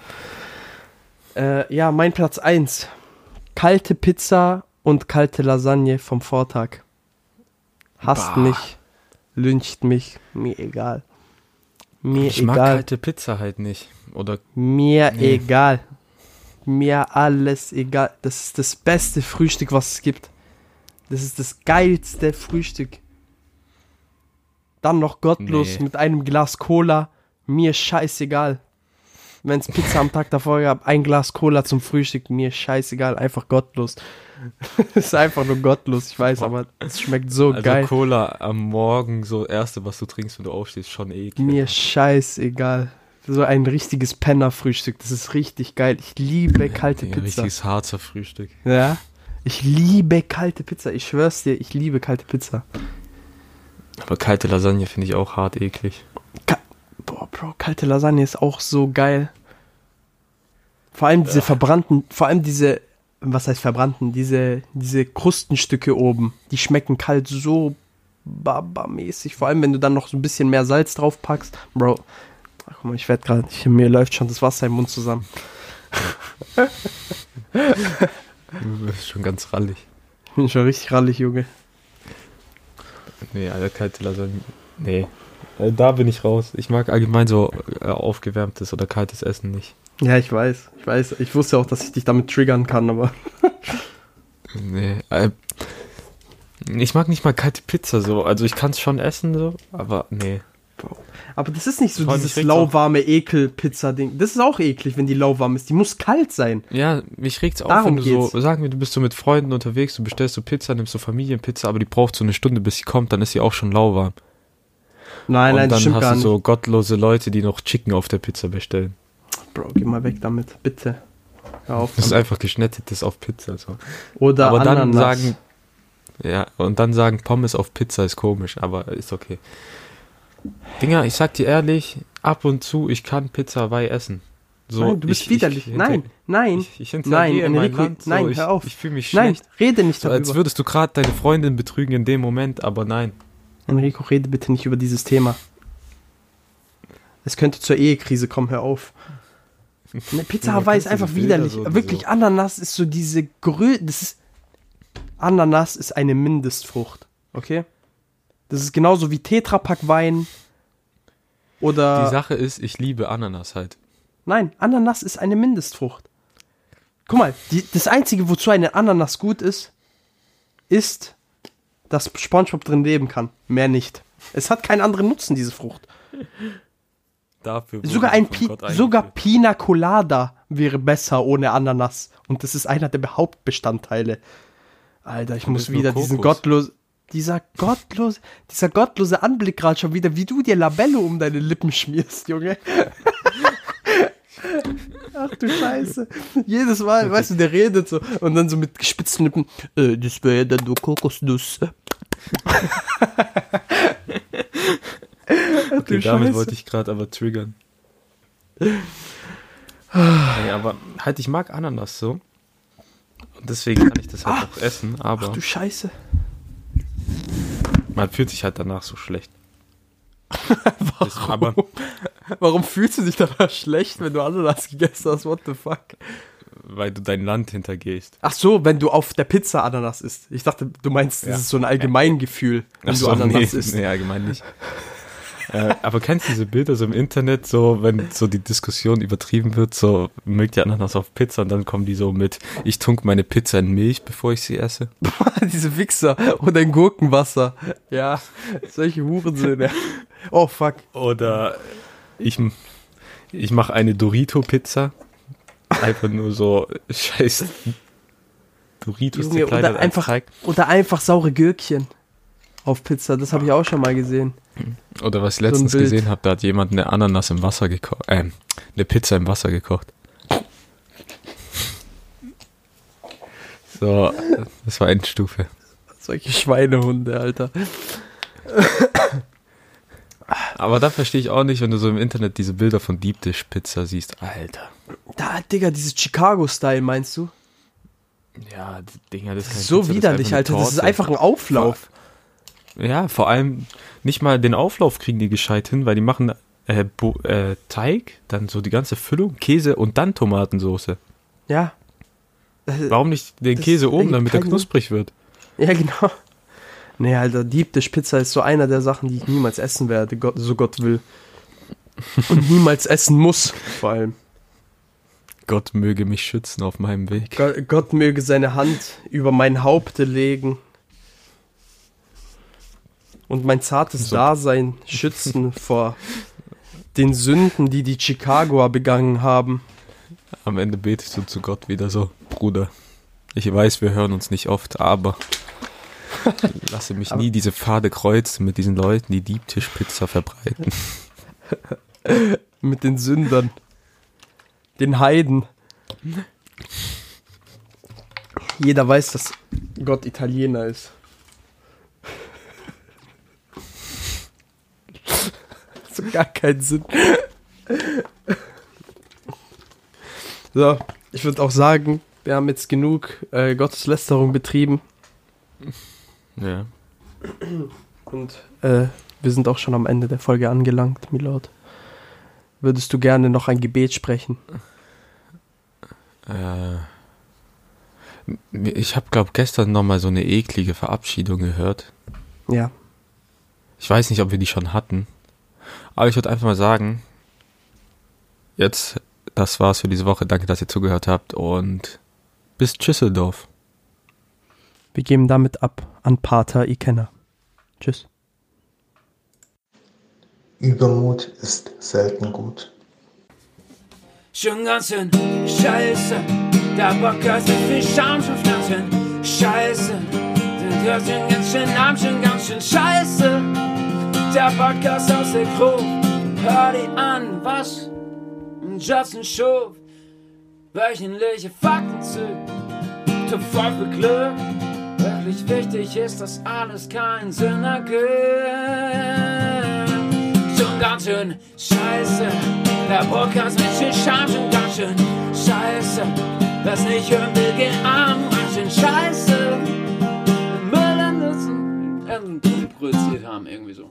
Äh, ja, mein Platz 1. Kalte Pizza und kalte Lasagne vom Vortag. Hasst Bah. mich, lyncht mich, mir egal. Mir Ich mag egal. kalte Pizza halt nicht. Oder Mir Nee. egal. Mir alles egal. Das ist das beste Frühstück, was es gibt. Das ist das geilste Frühstück. Dann noch gottlos Nee. mit einem Glas Cola. Mir scheißegal. Wenn es Pizza am Tag davor gab, ein Glas Cola zum Frühstück, mir scheißegal. Einfach gottlos. [LAUGHS] ist einfach nur gottlos, ich weiß, aber es schmeckt so also geil. Cola am Morgen, so erste, was du trinkst, wenn du aufstehst, schon eklig. Mir scheißegal. So ein richtiges Pennerfrühstück, das ist richtig geil. Ich liebe kalte Ein Pizza. richtiges Harzer Frühstück. Ja. Ich liebe kalte Pizza. Ich schwör's dir, ich liebe kalte Pizza. Aber kalte Lasagne finde ich auch hart eklig. Ka Boah, Bro, kalte Lasagne ist auch so geil. Vor allem diese verbrannten, vor allem diese, was heißt verbrannten, diese, diese Krustenstücke oben, die schmecken kalt so baba-mäßig. Vor allem, wenn du dann noch so ein bisschen mehr Salz drauf packst. Bro, ach, guck mal, ich werd gerade, mir läuft schon das Wasser im Mund zusammen. [LAUGHS] Du bist schon ganz rallig. Ich bin schon richtig rallig, Junge. Nee, kalte Lasagne. Nee. Äh, Da bin ich raus. Ich mag allgemein so äh, aufgewärmtes oder kaltes Essen nicht. Ja, ich weiß, ich weiß. Ich wusste auch, dass ich dich damit triggern kann, aber. [LAUGHS] Nee. Äh, ich mag nicht mal kalte Pizza so. Also ich kann es schon essen so, aber nee. Aber das ist nicht so dieses lauwarme Ekel-Pizza-Ding. Das ist auch eklig, wenn die lauwarm ist. Die muss kalt sein. Ja, mich regt's auch, Darum wenn du so, geht's. sagen wir, du bist so mit Freunden unterwegs, du bestellst so Pizza, nimmst so Familienpizza, aber die braucht so eine Stunde, bis sie kommt, dann ist sie auch schon lauwarm. Nein, Und nein, das dann stimmt hast gar du nicht. so gottlose Leute, die noch Chicken auf der Pizza bestellen. Bro, geh mal weg damit, bitte. Hör auf. Das ist einfach geschnettetes auf Pizza. So. Oder aber dann sagen, ja, und dann sagen, Pommes auf Pizza ist komisch, aber ist okay. Dinger, ich sag dir ehrlich, ab und zu, ich kann Pizza Hawaii essen. So, nein, du bist ich, widerlich. Ich, nein, nein, Ich, ich nein, Enrico, Land, so, nein, hör auf. Ich fühle mich nein, schlecht. rede nicht So, als darüber. würdest du gerade deine Freundin betrügen in dem Moment, aber nein. Enrico, rede bitte nicht über dieses Thema. Es könnte zur Ehekrise kommen, hör auf. Eine [LAUGHS] Pizza Hawaii ist einfach widerlich. so, Wirklich, so- Ananas ist so diese Grö... Das ist... Ananas ist eine Mindestfrucht, okay? Das ist genauso wie Tetrapack Wein oder... Die Sache ist, ich liebe Ananas halt. Nein, Ananas ist eine Mindestfrucht. Guck mal, die, das Einzige, wozu eine Ananas gut ist, ist, dass Spongebob drin leben kann. Mehr nicht. Es hat keinen anderen Nutzen, diese Frucht. Dafür Sogar ein Pi sogar. Pina Colada wäre besser ohne Ananas. Und das ist einer der Hauptbestandteile. Alter, ich muss wieder diesen Kokos. Dieser gottlose, dieser gottlose Anblick gerade schon wieder, wie du dir Labello um deine Lippen schmierst, Junge. Ach du Scheiße. Jedes Mal, weißt du, der redet so und dann so mit gespitzten Lippen, äh, das wäre ja dann nur Kokosnuss. [LAUGHS] Ach Okay, du damit Scheiße. wollte ich gerade aber triggern. nee, aber halt, ich mag Ananas so. Und deswegen kann ich das halt auch essen, Ach aber du Scheiße. Man fühlt sich halt danach so schlecht. [LAUGHS] Das, aber Warum fühlst du dich danach schlecht, wenn du Ananas gegessen hast? What the fuck? weil du dein Land hintergehst. Ach so, wenn du auf der Pizza Ananas isst. Ich dachte, du meinst, das Ja. ist so ein Allgemeingefühl, wenn Ach du so, Ananas nee, isst. Nee, allgemein nicht. Äh, aber kennst du diese Bilder so im Internet, so wenn so die Diskussion übertrieben wird, so mögt ihr Ananas auf Pizza und dann kommen die so mit, ich tunk meine Pizza in Milch, bevor ich sie esse. [LAUGHS] Diese Wichser oder in Gurkenwasser. Ja, solche Hurensöhne. Oh fuck. Oder ich, ich mache eine Dorito-Pizza. Einfach nur so scheiß Doritos Junge, oder einfach, Teig. oder einfach saure Gürkchen auf Pizza. Das habe ich auch schon mal gesehen. Oder was ich letztens Bild. gesehen habe, da hat jemand eine Ananas im Wasser gekocht, ähm, eine Pizza im Wasser gekocht. So, das war Endstufe. Solche Schweinehunde, Alter. Aber da verstehe ich auch nicht, wenn du so im Internet diese Bilder von Deep Dish Pizza siehst. Alter. Da, Digga, dieses Chicago-Style, meinst du? Ja, Dinger, das, Das ist so Pizza, widerlich, das Alter. Das ist einfach ein Auflauf. Ja, vor allem nicht mal den Auflauf kriegen die gescheit hin, weil die machen äh, Bo äh, Teig, dann so die ganze Füllung, Käse und dann Tomatensoße. Ja. Äh, Warum nicht den Käse oben, damit er knusprig wird? Ja, genau. Nee, Alter, Dish Pizza ist so einer der Sachen, die ich niemals essen werde, Gott, so Gott will. Und [LAUGHS] niemals essen muss, vor allem. Gott möge mich schützen auf meinem Weg. Gott, Gott möge seine Hand über mein Haupte legen und mein zartes So. Dasein schützen [LAUGHS] vor den Sünden, die die Chicagoer begangen haben. Am Ende betest du zu Gott wieder so, Bruder. Ich weiß, wir hören uns nicht oft, aber [LAUGHS] lasse mich nie diese Pfade kreuzen mit diesen Leuten, die Diebtischpizza verbreiten. [LAUGHS] Mit den Sündern. Den Heiden. Jeder weiß, dass Gott Italiener ist. So gar keinen Sinn. So, ich würde auch sagen, wir haben jetzt genug äh, Gotteslästerung betrieben Ja. und äh, wir sind auch schon am Ende der Folge angelangt, Milord. Würdest du gerne noch ein Gebet sprechen? Äh, ich habe, glaube gestern noch mal so eine eklige Verabschiedung gehört. Ja. Ich weiß nicht, ob wir die schon hatten. Aber ich würde einfach mal sagen, jetzt, das war's für diese Woche. Danke, dass ihr zugehört habt und bis Tschüsseldorf. Wir geben damit ab an Pater Ikenner. Tschüss. Übermut ist selten gut. Schon ganz schön scheiße, der Bock hat so viel Scham, schon ganz schön scheiße. Der hört schon ganz schön arm, schon ganz schön scheiße. Der Podcast aus der Gruft. Hör dir an, was Justin schuf. Wöchentliche Fakten zu. Top für Glück. Wirklich wichtig ist, dass alles keinen Sinn ergibt. Schon ganz schön scheiße. Der Podcast mit viel Scham schon ganz schön scheiße. Was nicht hören will, geh arm. Ganz schön scheiße. Müll an Nutzen. Produziert haben, irgendwie so.